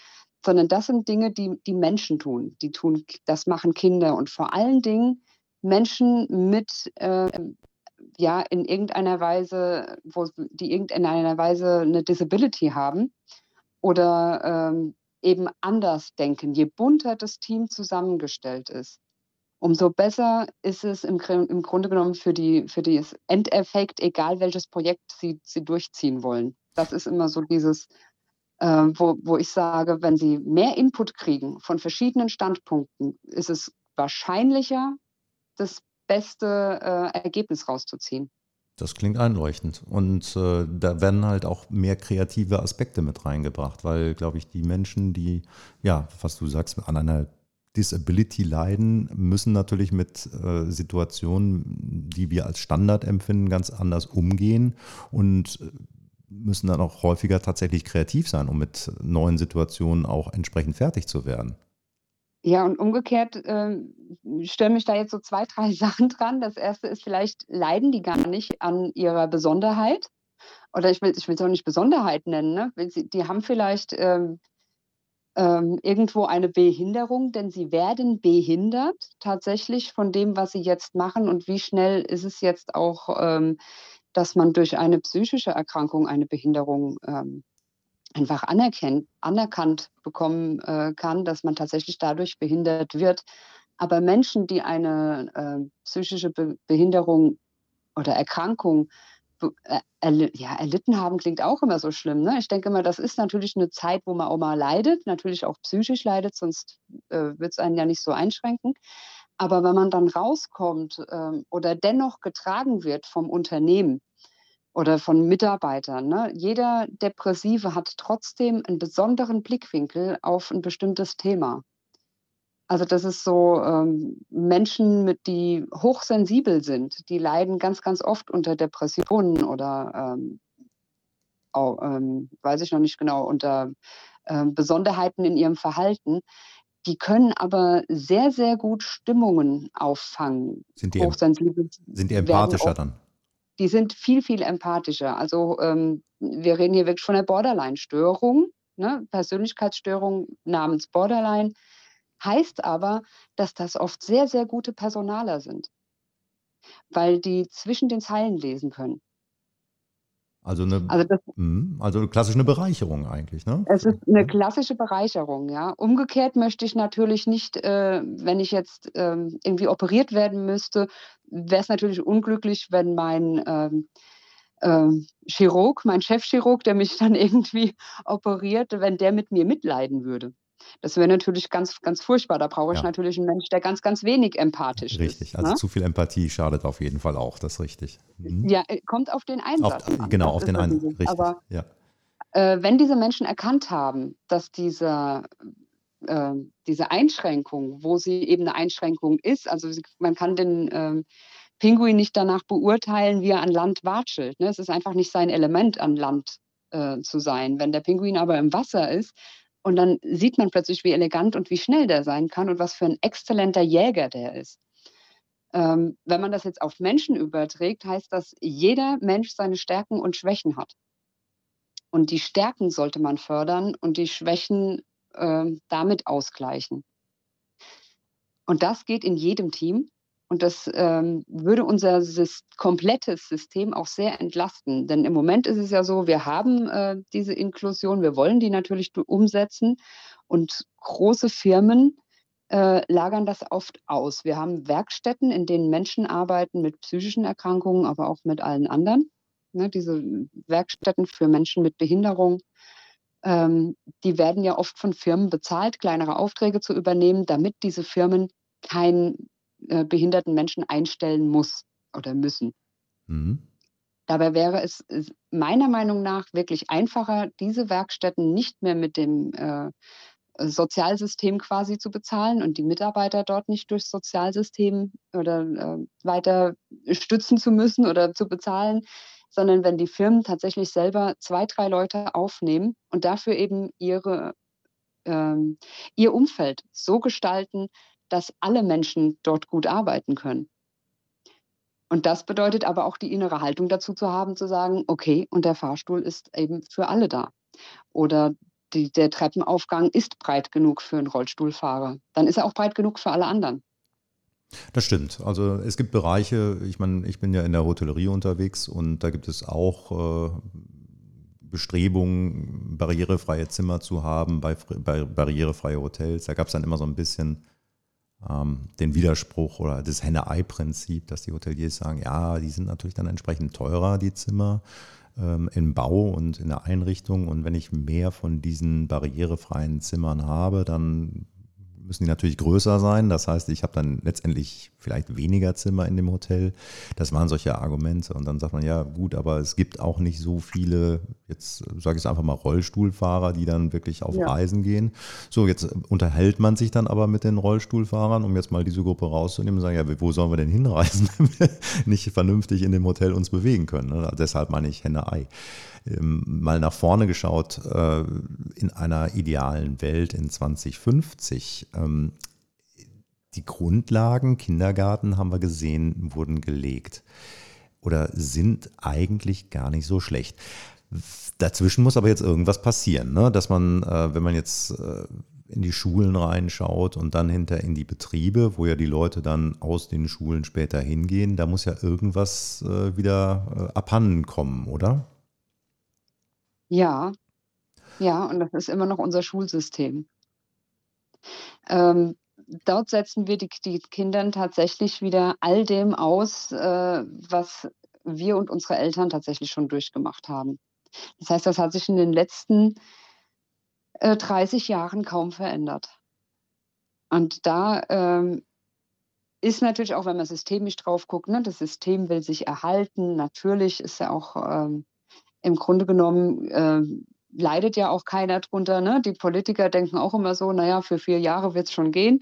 sondern das sind Dinge, die die Menschen tun. Die tun, das machen Kinder und vor allen Dingen Menschen mit äh, ja in irgendeiner Weise, wo die irgendeiner Weise eine Disability haben oder ähm, eben anders denken. Je bunter das Team zusammengestellt ist, umso besser ist es im, im Grunde genommen für, die, für das Endeffekt, egal welches Projekt sie, sie durchziehen wollen. Das ist immer so dieses, äh, wo, wo ich sage, wenn sie mehr Input kriegen von verschiedenen Standpunkten, ist es wahrscheinlicher, das beste äh, Ergebnis rauszuziehen. Das klingt einleuchtend. Und äh, da werden halt auch mehr kreative Aspekte mit reingebracht, weil, glaube ich, die Menschen, die, ja, was du sagst, an einer Disability leiden, müssen natürlich mit äh, Situationen, die wir als Standard empfinden, ganz anders umgehen und äh, müssen dann auch häufiger tatsächlich kreativ sein, um mit neuen Situationen auch entsprechend fertig zu werden. Ja, und umgekehrt äh, stören mich da jetzt so zwei, drei Sachen dran. Das erste ist, vielleicht leiden die gar nicht an ihrer Besonderheit. Oder ich will ich es auch nicht Besonderheit nennen. Ne? Die haben vielleicht ähm, ähm, irgendwo eine Behinderung, denn sie werden behindert tatsächlich von dem, was sie jetzt machen. Und wie schnell ist es jetzt auch, ähm, dass man durch eine psychische Erkrankung eine Behinderung ähm, einfach anerkannt bekommen äh, kann, dass man tatsächlich dadurch behindert wird. Aber Menschen, die eine äh, psychische Be Behinderung oder Erkrankung äh, erl ja, erlitten haben, klingt auch immer so schlimm. Ne? Ich denke mal, das ist natürlich eine Zeit, wo man auch mal leidet, natürlich auch psychisch leidet, sonst äh, wird es einen ja nicht so einschränken. Aber wenn man dann rauskommt ähm, oder dennoch getragen wird vom Unternehmen oder von Mitarbeitern, ne? jeder Depressive hat trotzdem einen besonderen Blickwinkel auf ein bestimmtes Thema. Also das ist so ähm, Menschen, mit die hochsensibel sind, die leiden ganz, ganz oft unter Depressionen oder ähm, auch, ähm, weiß ich noch nicht genau, unter ähm, Besonderheiten in ihrem Verhalten. Die können aber sehr, sehr gut Stimmungen auffangen. Sind die, hochsensibel sind die empathischer dann? Die sind viel, viel empathischer. Also ähm, wir reden hier wirklich von einer Borderline-Störung, ne? Persönlichkeitsstörung namens Borderline Heißt aber, dass das oft sehr, sehr gute Personaler sind, weil die zwischen den Zeilen lesen können. Also eine, also, das, mhm, also eine Bereicherung eigentlich, ne? Es ist eine klassische Bereicherung, ja. Umgekehrt möchte ich natürlich nicht, äh, wenn ich jetzt äh, irgendwie operiert werden müsste, wäre es natürlich unglücklich, wenn mein ähm, äh, Chirurg, mein Chefchirurg, der mich dann irgendwie operiert, wenn der mit mir mitleiden würde. Das wäre natürlich ganz, ganz furchtbar. Da brauche ich ja. natürlich einen Mensch, der ganz, ganz wenig empathisch richtig. ist. Richtig, also ne? zu viel Empathie schadet auf jeden Fall auch, das ist richtig. Mhm. Ja, äh, kommt auf den Einsatz auf, an. Genau, auf den Einsatz, richtig. Aber ja. äh, wenn diese Menschen erkannt haben, dass dieser äh, diese Einschränkung, wo sie eben eine Einschränkung ist, also man kann den äh, Pinguin nicht danach beurteilen, wie er an Land watschelt. Ne? Es ist einfach nicht sein Element, an Land äh, zu sein. Wenn der Pinguin aber im Wasser ist, und dann sieht man plötzlich, wie elegant und wie schnell der sein kann und was für ein exzellenter Jäger der ist. Ähm, wenn man das jetzt auf Menschen überträgt, heißt das, jeder Mensch seine Stärken und Schwächen hat. Und die Stärken sollte man fördern und die Schwächen äh, damit ausgleichen. Und das geht in jedem Team. Und das ähm, würde unser Syst komplettes System auch sehr entlasten. Denn im Moment ist es ja so, wir haben äh, diese Inklusion, wir wollen die natürlich umsetzen. Und große Firmen äh, lagern das oft aus. Wir haben Werkstätten, in denen Menschen arbeiten mit psychischen Erkrankungen, aber auch mit allen anderen. Ne, diese Werkstätten für Menschen mit Behinderung, ähm, die werden ja oft von Firmen bezahlt, kleinere Aufträge zu übernehmen, damit diese Firmen kein äh, behinderten Menschen einstellen muss oder müssen. Mhm. Dabei wäre es meiner Meinung nach wirklich einfacher, diese Werkstätten nicht mehr mit dem äh, Sozialsystem quasi zu bezahlen und die Mitarbeiter dort nicht durchs Sozialsystem oder äh, weiter stützen zu müssen oder zu bezahlen, sondern wenn die Firmen tatsächlich selber zwei, drei Leute aufnehmen und dafür eben ihre, äh, ihr Umfeld so gestalten, dass alle Menschen dort gut arbeiten können. Und das bedeutet aber auch die innere Haltung dazu zu haben, zu sagen, okay, und der Fahrstuhl ist eben für alle da. Oder die, der Treppenaufgang ist breit genug für einen Rollstuhlfahrer. Dann ist er auch breit genug für alle anderen. Das stimmt. Also es gibt Bereiche, ich meine, ich bin ja in der Hotellerie unterwegs und da gibt es auch äh, Bestrebungen, barrierefreie Zimmer zu haben, bei, bei barrierefreie Hotels. Da gab es dann immer so ein bisschen den Widerspruch oder das Henne-Ei-Prinzip, dass die Hoteliers sagen, ja, die sind natürlich dann entsprechend teurer, die Zimmer ähm, im Bau und in der Einrichtung. Und wenn ich mehr von diesen barrierefreien Zimmern habe, dann müssen die natürlich größer sein. Das heißt, ich habe dann letztendlich vielleicht weniger Zimmer in dem Hotel. Das waren solche Argumente. Und dann sagt man, ja gut, aber es gibt auch nicht so viele, jetzt sage ich es einfach mal, Rollstuhlfahrer, die dann wirklich auf ja. Reisen gehen. So, jetzt unterhält man sich dann aber mit den Rollstuhlfahrern, um jetzt mal diese Gruppe rauszunehmen und sagen, ja, wo sollen wir denn hinreisen, wenn wir nicht vernünftig in dem Hotel uns bewegen können. Ne? Deshalb meine ich Henne-Ei. Ähm, mal nach vorne geschaut, äh, in einer idealen Welt in 2050. Ähm, die Grundlagen, Kindergarten haben wir gesehen, wurden gelegt oder sind eigentlich gar nicht so schlecht. Dazwischen muss aber jetzt irgendwas passieren, ne? dass man, äh, wenn man jetzt äh, in die Schulen reinschaut und dann hinter in die Betriebe, wo ja die Leute dann aus den Schulen später hingehen, da muss ja irgendwas wieder abhanden kommen, oder? Ja, ja, und das ist immer noch unser Schulsystem. Ähm, dort setzen wir die, die Kindern tatsächlich wieder all dem aus, äh, was wir und unsere Eltern tatsächlich schon durchgemacht haben. Das heißt, das hat sich in den letzten äh, 30 Jahren kaum verändert. Und da ähm, ist natürlich auch, wenn man systemisch drauf guckt, ne, das System will sich erhalten. Natürlich ist ja auch ähm, im Grunde genommen äh, leidet ja auch keiner drunter. Ne? Die Politiker denken auch immer so, naja, für vier Jahre wird es schon gehen.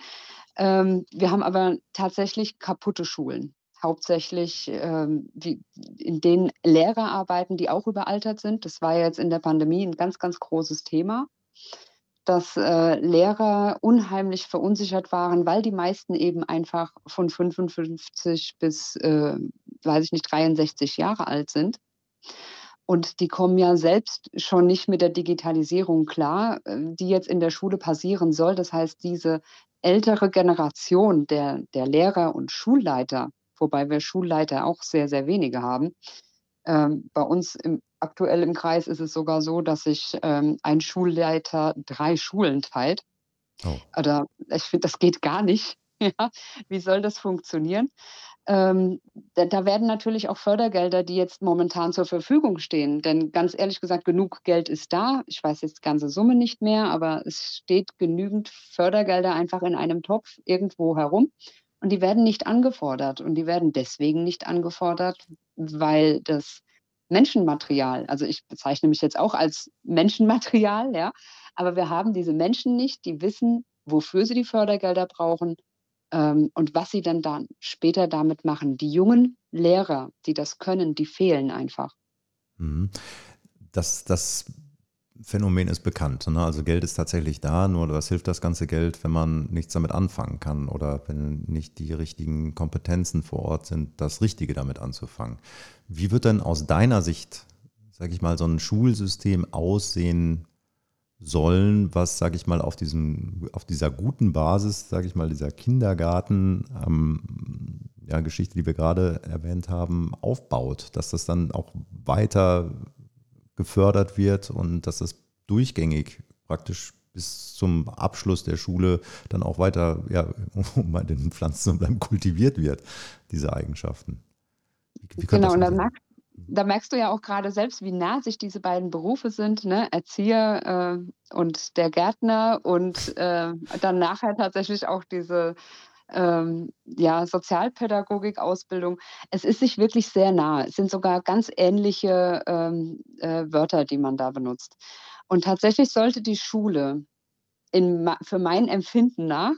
Ähm, wir haben aber tatsächlich kaputte Schulen. Hauptsächlich, ähm, die, in denen Lehrer arbeiten, die auch überaltert sind. Das war jetzt in der Pandemie ein ganz, ganz großes Thema, dass äh, Lehrer unheimlich verunsichert waren, weil die meisten eben einfach von 55 bis, äh, weiß ich nicht, 63 Jahre alt sind. Und die kommen ja selbst schon nicht mit der Digitalisierung klar, äh, die jetzt in der Schule passieren soll. Das heißt, diese ältere Generation der, der Lehrer und Schulleiter, wobei wir Schulleiter auch sehr, sehr wenige haben. Ähm, bei uns im, aktuell im Kreis ist es sogar so, dass sich ähm, ein Schulleiter drei Schulen teilt. Oh. Oder ich finde, das geht gar nicht. Ja, wie soll das funktionieren? Ähm, da, da, werden natürlich auch Fördergelder, die jetzt momentan zur Verfügung stehen. Denn ganz ehrlich gesagt, genug Geld ist da. Ich weiß jetzt die ganze Summe nicht mehr, aber es steht genügend Fördergelder einfach in einem Topf irgendwo herum. Und die werden nicht angefordert. Und die werden deswegen nicht angefordert, weil das Menschenmaterial, also ich bezeichne mich jetzt auch als Menschenmaterial, ja, aber wir haben diese Menschen nicht, die wissen, wofür sie die Fördergelder brauchen ähm, und was sie dann, dann später damit machen. Die jungen Lehrer, die das können, die fehlen einfach. Mhm. Das, das Phänomen ist bekannt. Ne? Also Geld ist tatsächlich da, nur was hilft das ganze Geld, wenn man nichts damit anfangen kann oder wenn nicht die richtigen Kompetenzen vor Ort sind, das Richtige damit anzufangen. Wie wird denn aus deiner Sicht, sage ich mal, so ein Schulsystem aussehen, sollen, was, sage ich mal, auf, diesem, auf dieser guten Basis, sage ich mal, dieser Kindergarten, ähm, ja, Geschichte, die wir gerade erwähnt haben, aufbaut, dass das dann auch weiter gefördert wird und dass das durchgängig praktisch bis zum Abschluss der Schule dann auch weiter, ja, um bei den Pflanzen zu bleiben, kultiviert wird, diese Eigenschaften. Wie, genau, und dann merkt, da merkst du ja auch gerade selbst, wie nah sich diese beiden Berufe sind, ne? Erzieher äh, und der Gärtner und äh, dann nachher tatsächlich auch diese ähm, ja, Sozialpädagogik-Ausbildung. Es ist sich wirklich sehr nah. Es sind sogar ganz ähnliche ähm, äh, Wörter, die man da benutzt. Und tatsächlich sollte die Schule in, für mein Empfinden nach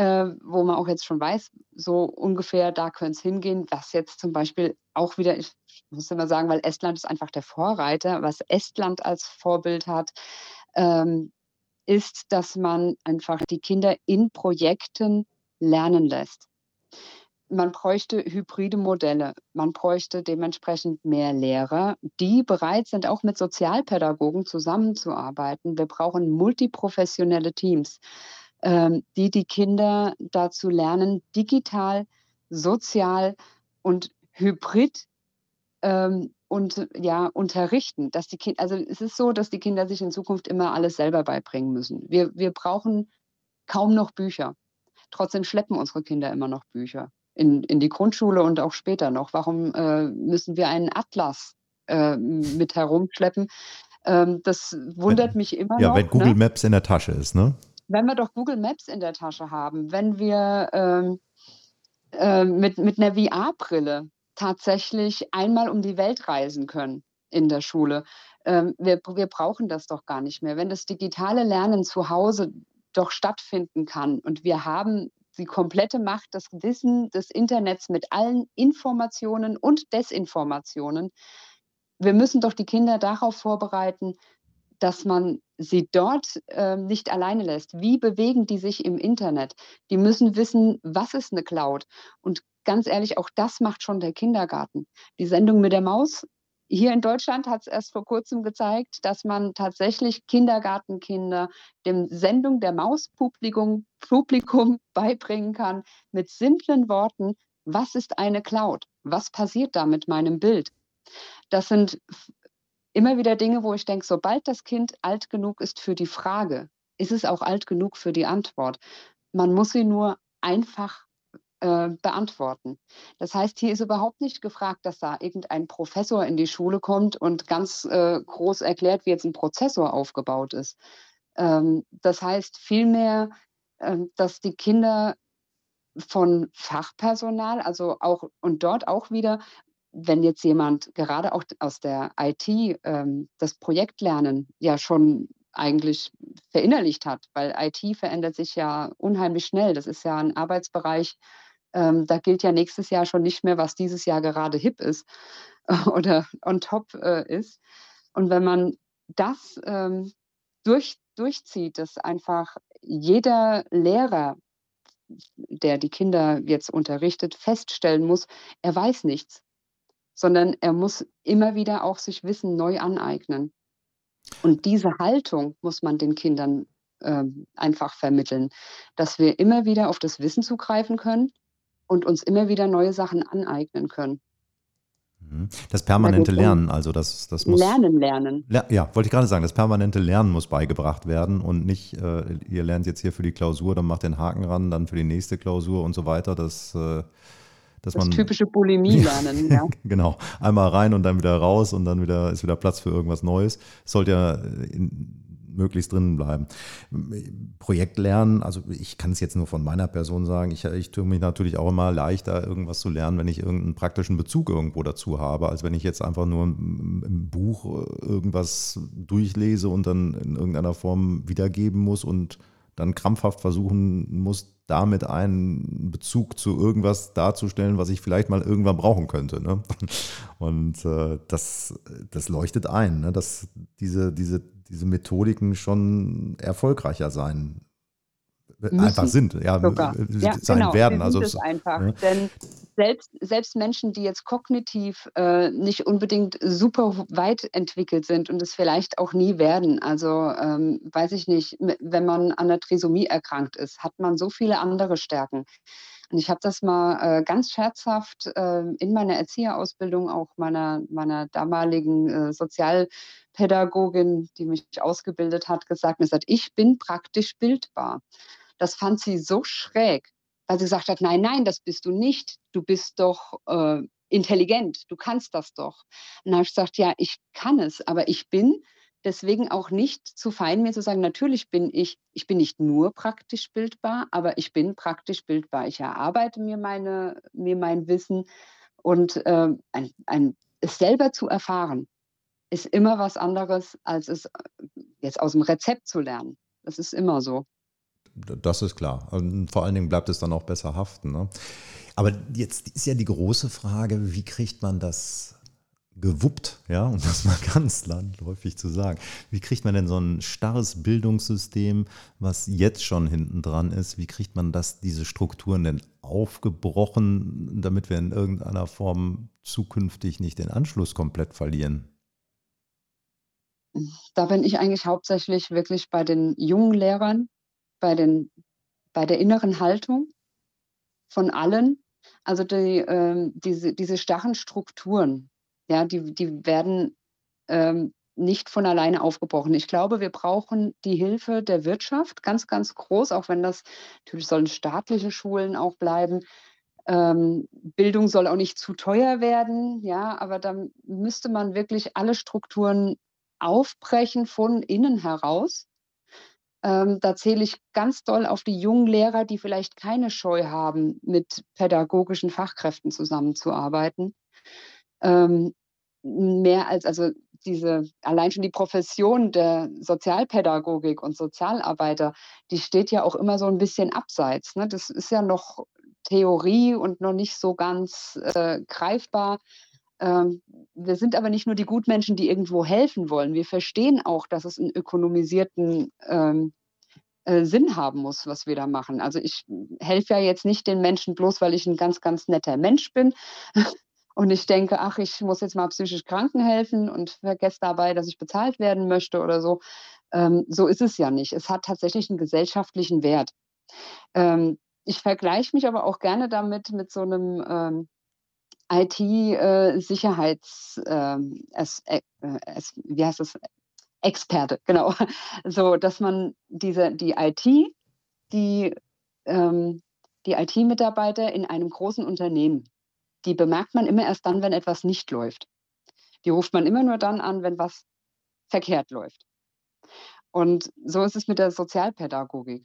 äh, wo man auch jetzt schon weiß, so ungefähr da könnte es hingehen, was jetzt zum Beispiel auch wieder, ich muss immer sagen, weil Estland ist einfach der Vorreiter, was Estland als Vorbild hat, ähm, ist, dass man einfach die Kinder in Projekten lernen lässt. Man bräuchte hybride Modelle. Man bräuchte dementsprechend mehr Lehrer, die bereit sind, auch mit Sozialpädagogen zusammenzuarbeiten. Wir brauchen multiprofessionelle Teams. Ähm, die die Kinder dazu lernen, digital, sozial und hybrid ähm, und ja, unterrichten, dass die Kinder, also es ist so, dass die Kinder sich in Zukunft immer alles selber beibringen müssen. Wir, wir brauchen kaum noch Bücher. Trotzdem schleppen unsere Kinder immer noch Bücher in, in die Grundschule und auch später noch. Warum äh, müssen wir einen Atlas äh, mit herumschleppen? Ähm, das wundert mich immer ja, noch. Ja, wenn Google ne? Maps in der Tasche ist, ne? Wenn wir doch Google Maps in der Tasche haben, wenn wir ähm, äh, mit, mit einer VR-Brille tatsächlich einmal um die Welt reisen können in der Schule. Ähm, wir, wir brauchen das doch gar nicht mehr. Wenn das digitale Lernen zu Hause doch stattfinden kann und wir haben die komplette Macht, das Wissen des Internets mit allen Informationen und Desinformationen. Wir müssen doch die Kinder darauf vorbereiten, dass man sie dort äh, nicht alleine lässt. Wie bewegen die sich im Internet? Die müssen wissen, was ist eine Cloud? Und ganz ehrlich, auch das macht schon der Kindergarten. Die Sendung mit der Maus hier in Deutschland hat es erst vor kurzem gezeigt, dass man tatsächlich Kindergartenkinder dem Sendung der Mauspublikum Publikum beibringen kann mit simplen Worten, was ist eine Cloud? Was passiert da mit meinem Bild? Das sind immer wieder Dinge, wo ich denke, sobald das Kind alt genug ist für die Frage, ist es auch alt genug für die Antwort. Man muss sie nur einfach äh, beantworten. Das heißt, hier ist überhaupt nicht gefragt, dass da irgendein Professor in die Schule kommt und ganz äh, groß erklärt, wie jetzt ein Prozessor aufgebaut ist. Ähm, das heißt vielmehr, äh, dass die Kinder von Fachpersonal, also auch und dort auch wieder, wenn jetzt jemand gerade auch aus der IT ähm, das Projektlernen ja schon eigentlich verinnerlicht hat, weil IT verändert sich ja unheimlich schnell. Das ist ja ein Arbeitsbereich, ähm, da gilt ja nächstes Jahr schon nicht mehr, was dieses Jahr gerade hip ist oder on top äh, ist. Und wenn man das ähm, durch, durchzieht, dass einfach jeder Lehrer, der die Kinder jetzt unterrichtet, feststellen muss, er weiß nichts, sondern er muss immer wieder auch sich Wissen neu aneignen. Und diese Haltung muss man den Kindern äh, einfach vermitteln, dass wir immer wieder auf das Wissen zugreifen können, und uns immer wieder neue Sachen aneignen können. Mhm. Das permanente Lernen, also das, das muss. Lernen, lernen. Ja, wollte ich gerade sagen, das permanente Lernen muss beigebracht werden und nicht, äh, ihr lernt jetzt hier für die Klausur, dann macht den Haken ran, dann für die nächste Klausur und so weiter. Das, äh, dass das man, typische Bulimie lernen, ja. genau. Einmal rein und dann wieder raus und dann wieder ist wieder Platz für irgendwas Neues. Es sollte ja in, möglichst drinnen bleiben. Projektlernen, also ich kann es jetzt nur von meiner Person sagen, ich, ich tue mich natürlich auch immer leichter, irgendwas zu lernen, wenn ich irgendeinen praktischen Bezug irgendwo dazu habe, als wenn ich jetzt einfach nur im Buch irgendwas durchlese und dann in irgendeiner Form wiedergeben muss und dann krampfhaft versuchen muss, damit einen Bezug zu irgendwas darzustellen, was ich vielleicht mal irgendwann brauchen könnte. Ne? Und äh, das, das leuchtet ein, ne? dass diese, diese diese Methodiken schon erfolgreicher sein Müssen einfach sind, ja, sogar. Äh, ja sein genau, werden. Also es einfach. Ja. Denn selbst, selbst Menschen, die jetzt kognitiv äh, nicht unbedingt super weit entwickelt sind und es vielleicht auch nie werden, also ähm, weiß ich nicht, wenn man an der Trisomie erkrankt ist, hat man so viele andere Stärken. Und ich habe das mal äh, ganz scherzhaft äh, in meiner Erzieherausbildung, auch meiner, meiner damaligen äh, Sozialpädagogin, die mich ausgebildet hat, gesagt. Und gesagt, ich bin praktisch bildbar. Das fand sie so schräg, weil sie gesagt hat, nein, nein, das bist du nicht. Du bist doch äh, intelligent, du kannst das doch. Und dann habe ich gesagt, ja, ich kann es, aber ich bin deswegen auch nicht zu fein, mir zu sagen, natürlich bin ich, ich bin nicht nur praktisch bildbar, aber ich bin praktisch bildbar. Ich erarbeite mir, meine, mir mein Wissen und äh, ein, ein, es selber zu erfahren, ist immer was anderes, als es äh, jetzt aus dem Rezept zu lernen. Das ist immer so. Das ist klar. Und vor allen Dingen bleibt es dann auch besser haften. Ne? Aber jetzt ist ja die große Frage, wie kriegt man das gewuppt, ja, um das mal ganz landläufig zu sagen. Wie kriegt man denn so ein starres Bildungssystem, was jetzt schon hinten dran ist, wie kriegt man das, diese Strukturen denn aufgebrochen, damit wir in irgendeiner Form zukünftig nicht den Anschluss komplett verlieren? Da bin ich eigentlich hauptsächlich wirklich bei den jungen Lehrern, bei, den, bei der inneren Haltung von allen. Also die, äh, diese, diese starren Strukturen, Ja, die, die werden ähm, nicht von alleine aufgebrochen. Ich glaube, wir brauchen die Hilfe der Wirtschaft ganz, ganz groß, auch wenn das natürlich sollen staatliche Schulen auch bleiben. Ähm, Bildung soll auch nicht zu teuer werden, ja, aber dann müsste man wirklich alle Strukturen aufbrechen von innen heraus. Ähm, da zähle ich ganz doll auf die jungen Lehrer, die vielleicht keine Scheu haben, mit pädagogischen Fachkräften zusammenzuarbeiten. Ähm, mehr als, also diese, allein schon die Profession der Sozialpädagogik und Sozialarbeiter, die steht ja auch immer so ein bisschen abseits. Ne? Das ist ja noch Theorie und noch nicht so ganz äh, greifbar. Ähm, wir sind aber nicht nur die Gutmenschen, die irgendwo helfen wollen. Wir verstehen auch, dass es einen ökonomisierten ähm, äh, Sinn haben muss, was wir da machen. Also ich helfe ja jetzt nicht den Menschen bloß, weil ich ein ganz, ganz netter Mensch bin, und ich denke, ach, ich muss jetzt mal psychisch Kranken helfen und vergesse dabei, dass ich bezahlt werden möchte oder so. Ähm, so ist es ja nicht. Es hat tatsächlich einen gesellschaftlichen Wert. Ähm, ich vergleiche mich aber auch gerne damit mit so einem ähm, IT-Sicherheits, äh, ähm, äh, wie heißt das? Experte, genau. So, dass man diese, die IT, die, ähm, die IT-Mitarbeiter in einem großen Unternehmen die bemerkt man immer erst dann, wenn etwas nicht läuft. Die ruft man immer nur dann an, wenn was verkehrt läuft. Und so ist es mit der Sozialpädagogik.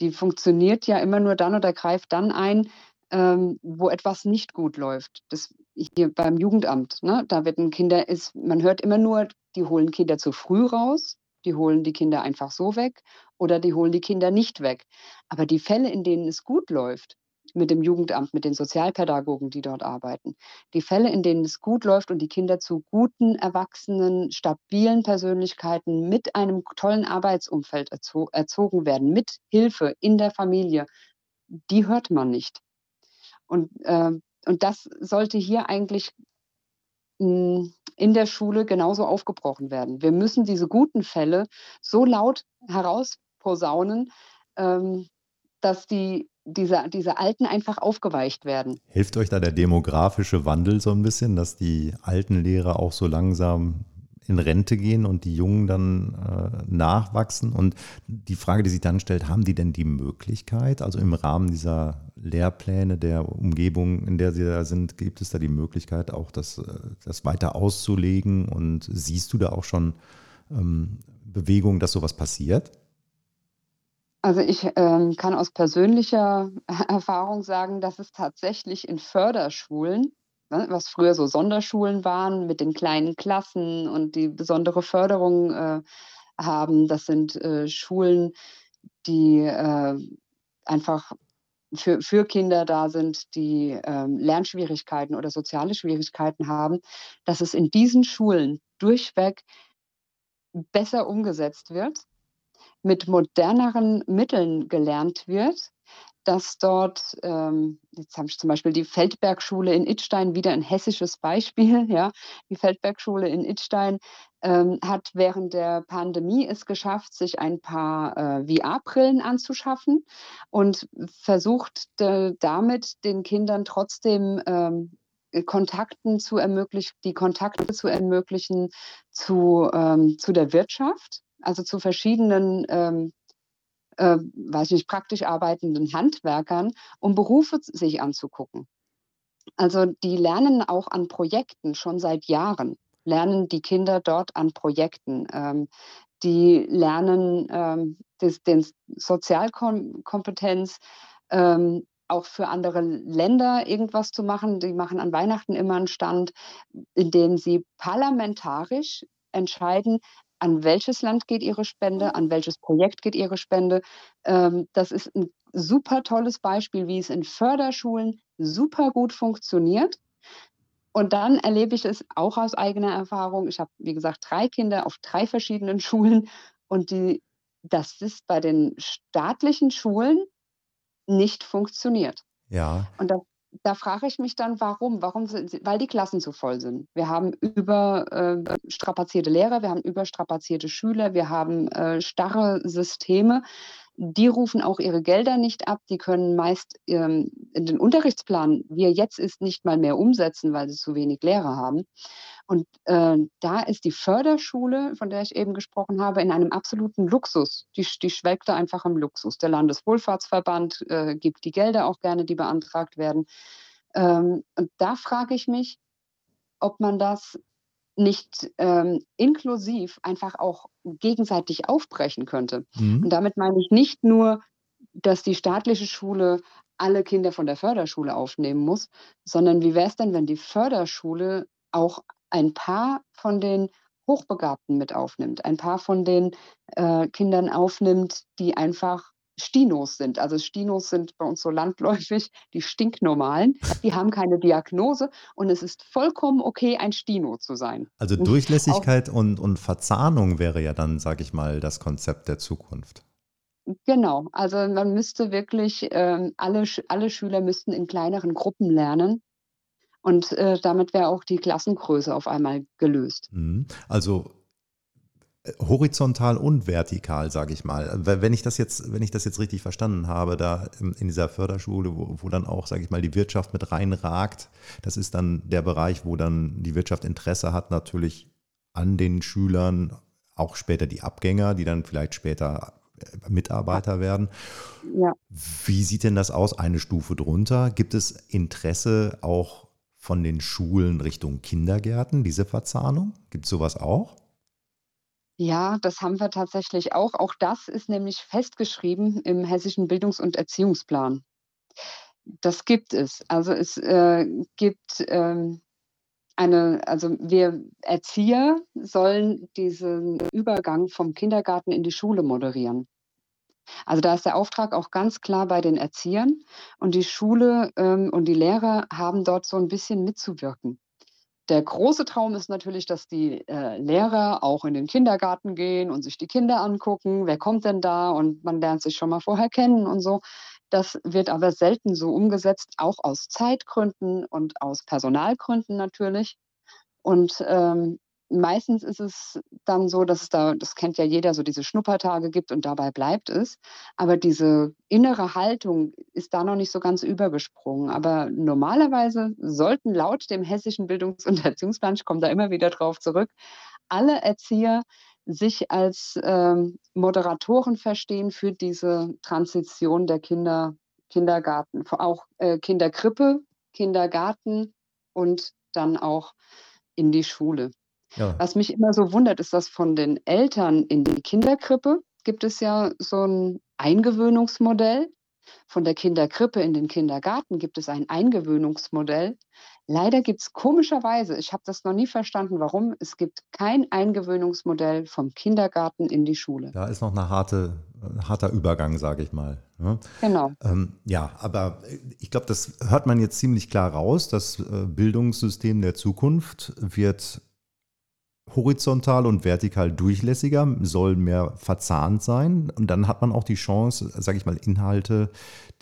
Die funktioniert ja immer nur dann oder greift dann ein, ähm, wo etwas nicht gut läuft. Das hier beim Jugendamt, ne, da wird ein Kinder ist, man hört immer nur, die holen Kinder zu früh raus, die holen die Kinder einfach so weg oder die holen die Kinder nicht weg. Aber die Fälle, in denen es gut läuft, mit dem Jugendamt, mit den Sozialpädagogen, die dort arbeiten. Die Fälle, in denen es gut läuft und die Kinder zu guten, erwachsenen, stabilen Persönlichkeiten mit einem tollen Arbeitsumfeld erzo erzogen werden, mit Hilfe in der Familie, die hört man nicht. Und, äh, und das sollte hier eigentlich hm, in der Schule genauso aufgebrochen werden. Wir müssen diese guten Fälle so laut herausposaunen, ähm, dass die diese, diese Alten einfach aufgeweicht werden. Hilft euch da der demografische Wandel so ein bisschen, dass die alten Lehrer auch so langsam in Rente gehen und die Jungen dann äh, nachwachsen? Und die Frage, die sich dann stellt, haben die denn die Möglichkeit, also im Rahmen dieser Lehrpläne der Umgebung, in der sie da sind, gibt es da die Möglichkeit, auch das, äh, das weiter auszulegen? Und siehst du da auch schon ähm, Bewegungen, dass sowas passiert? Also ich ähm, kann aus persönlicher Erfahrung sagen, dass es tatsächlich in Förderschulen, ne, was früher so Sonderschulen waren mit den kleinen Klassen und die besondere Förderung äh, haben, das sind äh, Schulen, die äh, einfach für, für Kinder da sind, die ähm, Lernschwierigkeiten oder soziale Schwierigkeiten haben, dass es in diesen Schulen durchweg besser umgesetzt wird mit moderneren Mitteln gelernt wird, dass dort, ähm, jetzt habe ich zum Beispiel die Feldbergschule in Idstein, wieder ein hessisches Beispiel, ja, die Feldbergschule in Idstein ähm, hat während der Pandemie es geschafft, sich ein paar äh, VR-Brillen anzuschaffen und versucht damit den Kindern trotzdem ähm, Kontakten zu ermöglichen, die Kontakte zu ermöglichen zu, ähm, zu der Wirtschaft also zu verschiedenen, ähm, äh, weiß nicht, praktisch arbeitenden Handwerkern, um Berufe sich anzugucken. Also die lernen auch an Projekten schon seit Jahren, lernen die Kinder dort an Projekten. Ähm, die lernen ähm, das, den Sozialkompetenz, ähm, auch für andere Länder irgendwas zu machen. Die machen an Weihnachten immer einen Stand, in dem sie parlamentarisch entscheiden, an welches Land geht Ihre Spende, an welches Projekt geht Ihre Spende. Ähm, das ist ein super tolles Beispiel, wie es in Förderschulen super gut funktioniert. Und dann erlebe ich es auch aus eigener Erfahrung. Ich habe, wie gesagt, drei Kinder auf drei verschiedenen Schulen und die, das ist bei den staatlichen Schulen nicht funktioniert. Ja. Und das da frage ich mich dann, warum? Warum sind weil die Klassen zu voll sind. Wir haben überstrapazierte äh, Lehrer, wir haben überstrapazierte Schüler, wir haben äh, starre Systeme. die rufen auch ihre Gelder nicht ab. Die können meist ähm, den Unterrichtsplan, wie er jetzt ist, nicht mal mehr umsetzen, weil sie zu wenig Lehrer haben. Und äh, da ist die Förderschule, von der ich eben gesprochen habe, in einem absoluten Luxus. Die, die schwelgt da einfach im Luxus. Der Landeswohlfahrtsverband äh, gibt die Gelder auch gerne, die beantragt werden. Ähm, und da frage ich mich, ob man das nicht ähm, inklusiv einfach auch gegenseitig aufbrechen könnte. Mhm. Und damit meine ich nicht nur, dass die staatliche Schule alle Kinder von der Förderschule aufnehmen muss, sondern wie wäre es denn, wenn die Förderschule auch ein paar von den Hochbegabten mit aufnimmt, ein paar von den äh, Kindern aufnimmt, die einfach Stinos sind. Also Stinos sind bei uns so landläufig die stinknormalen. Die haben keine Diagnose und es ist vollkommen okay, ein Stino zu sein. Also Durchlässigkeit und, und Verzahnung wäre ja dann, sage ich mal, das Konzept der Zukunft. Genau, also man müsste wirklich, äh, alle, alle Schüler müssten in kleineren Gruppen lernen. Und äh, damit wäre auch die Klassengröße auf einmal gelöst. Mhm. Also horizontal und vertikal, sage ich mal. Wenn ich das jetzt, wenn ich das jetzt richtig verstanden habe, da in dieser Förderschule, wo, wo dann auch, sage ich mal, die Wirtschaft mit reinragt, das ist dann der Bereich, wo dann die Wirtschaft Interesse hat, natürlich an den Schülern, auch später die Abgänger, die dann vielleicht später äh, Mitarbeiter werden. Ja. Wie sieht denn das aus, eine Stufe drunter? Gibt es Interesse auch von den Schulen Richtung Kindergärten, diese Verzahnung? Gibt es sowas auch? Ja, das haben wir tatsächlich auch. Auch das ist nämlich festgeschrieben im Hessischen Bildungs- und Erziehungsplan. Das gibt es. Also es äh, gibt ähm, eine, also wir Erzieher sollen diesen Übergang vom Kindergarten in die Schule moderieren. Also da ist der Auftrag auch ganz klar bei den Erziehern und die Schule ähm, und die Lehrer haben dort so ein bisschen mitzuwirken. Der große Traum ist natürlich, dass die äh, Lehrer auch in den Kindergarten gehen und sich die Kinder angucken. Wer kommt denn da? Und man lernt sich schon mal vorher kennen und so. Das wird aber selten so umgesetzt, auch aus Zeitgründen und aus Personalgründen natürlich. Und ähm, meistens ist es dann so, dass es da, das kennt ja jeder, so diese Schnuppertage gibt und dabei bleibt es. Aber diese innere Haltung ist da noch nicht so ganz übergesprungen. Aber normalerweise sollten laut dem hessischen Bildungs- und Erziehungsplan, ich komme da immer wieder drauf zurück, alle Erzieher sich als ähm, Moderatoren verstehen für diese Transition der Kinder, Kindergarten, auch äh, Kinderkrippe, Kindergarten und dann auch in die Schule. Ja. Was mich immer so wundert, ist, dass von den Eltern in die Kinderkrippe gibt es ja so ein Eingewöhnungsmodell. Von der Kinderkrippe in den Kindergarten gibt es ein Eingewöhnungsmodell. Leider gibt es komischerweise, ich habe das noch nie verstanden, warum, es gibt kein Eingewöhnungsmodell vom Kindergarten in die Schule. Da ist noch eine harte, ein harter Übergang, sage ich mal. Ne? Genau. Ähm, ja, aber ich glaube, das hört man jetzt ziemlich klar raus. Das äh, Bildungssystem der Zukunft wird horizontal und vertikal durchlässiger, soll mehr verzahnt sein. Und dann hat man auch die Chance, sage ich mal, Inhalte,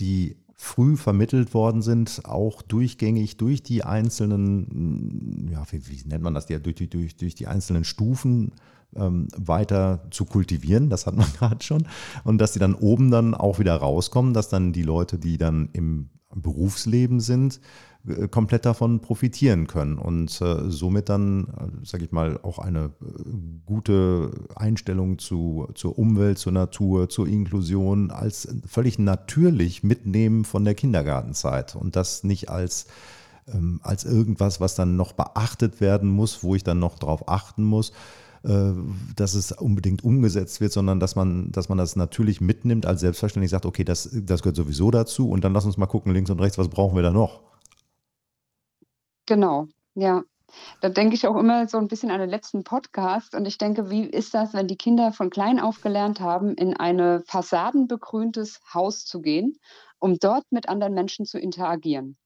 die früh vermittelt worden sind, auch durchgängig durch die einzelnen, ja, wie, wie nennt man das, durch, durch, durch die einzelnen Stufen ähm, weiter zu kultivieren, das hat man gerade schon, und dass die dann oben dann auch wieder rauskommen, dass dann die Leute, die dann im Berufsleben sind, komplett davon profitieren können und äh, somit dann, äh, sage ich mal, auch eine äh, gute Einstellung zu, zur Umwelt, zur Natur, zur Inklusion als völlig natürlich mitnehmen von der Kindergartenzeit und das nicht als ähm, als irgendwas, was dann noch beachtet werden muss, wo ich dann noch drauf achten muss, äh, dass es unbedingt umgesetzt wird, sondern dass man, dass man das natürlich mitnimmt, als selbstverständlich sagt, okay, das, das gehört sowieso dazu und dann lass uns mal gucken, links und rechts, was brauchen wir da noch? Genau, ja. Da denke ich auch immer so ein bisschen an den letzten Podcast und ich denke, wie ist das, wenn die Kinder von klein auf gelernt haben, in ein fassadenbegrüntes Haus zu gehen, um dort mit anderen Menschen zu interagieren?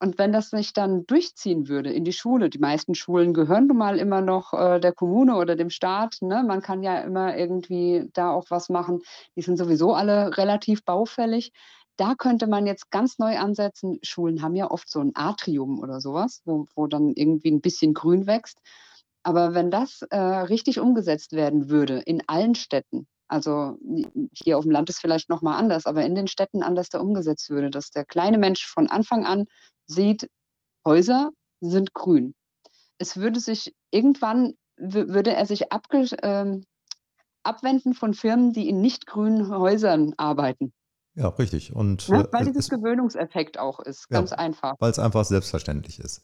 Und wenn das sich dann durchziehen würde in die Schule, die meisten Schulen gehören nun mal immer noch äh, der Kommune oder dem Staat, ne? man kann ja immer irgendwie da auch was machen, die sind sowieso alle relativ baufällig. Da könnte man jetzt ganz neu ansetzen. Schulen haben ja oft so ein Atrium oder sowas, wo, wo dann irgendwie ein bisschen Grün wächst. Aber wenn das äh, richtig umgesetzt werden würde in allen Städten, Also hier auf dem Land ist vielleicht nochmal anders, aber in den Städten anders da umgesetzt würde, dass der kleine Mensch von Anfang an sieht, Häuser sind grün. Es würde sich irgendwann, würde er sich abge, äh, abwenden von Firmen, die in nicht grünen Häusern arbeiten. Ja, richtig. Und, ne? weil äh, dieses Gewöhnungseffekt auch ist, ganz ja, einfach. Weil es einfach selbstverständlich ist.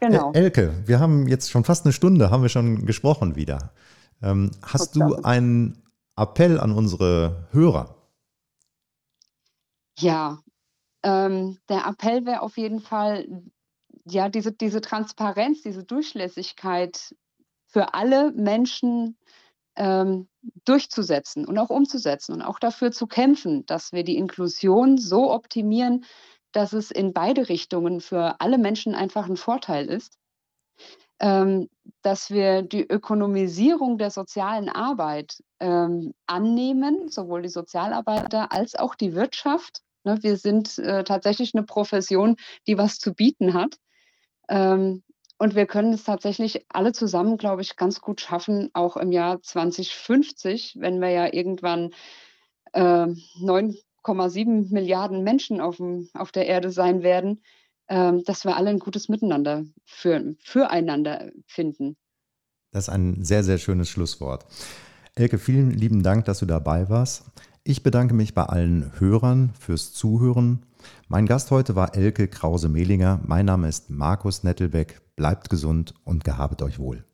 Genau. Äh, Elke, wir haben jetzt schon fast eine Stunde, haben wir schon gesprochen wieder. Ähm, hast du einen Appell an unsere Hörer? Ja, ähm, der Appell wäre auf jeden Fall, ja, diese, diese Transparenz, diese Durchlässigkeit für alle Menschen ähm, durchzusetzen und auch umzusetzen und auch dafür zu kämpfen, dass wir die Inklusion so optimieren, dass es in beide Richtungen für alle Menschen einfach ein Vorteil ist. Ähm, dass wir die Ökonomisierung der sozialen Arbeit ähm, annehmen, sowohl die Sozialarbeiter als auch die Wirtschaft. Ne, wir sind äh, tatsächlich eine Profession, die was zu bieten hat. Ähm, und wir können es tatsächlich alle zusammen, glaube ich, ganz gut schaffen, auch im Jahr 2050, wenn wir ja irgendwann äh, 9,7 Milliarden Menschen auf, dem, auf der Erde sein werden, äh, dass wir alle ein gutes Miteinander für, füreinander finden. Das ist ein sehr, sehr schönes Schlusswort. Elke, vielen lieben Dank, dass du dabei warst. Ich bedanke mich bei allen Hörern fürs Zuhören. Mein Gast heute war Elke Krause-Mehlinger. Mein Name ist Markus Nettelbeck bleibt gesund und gehabet euch wohl.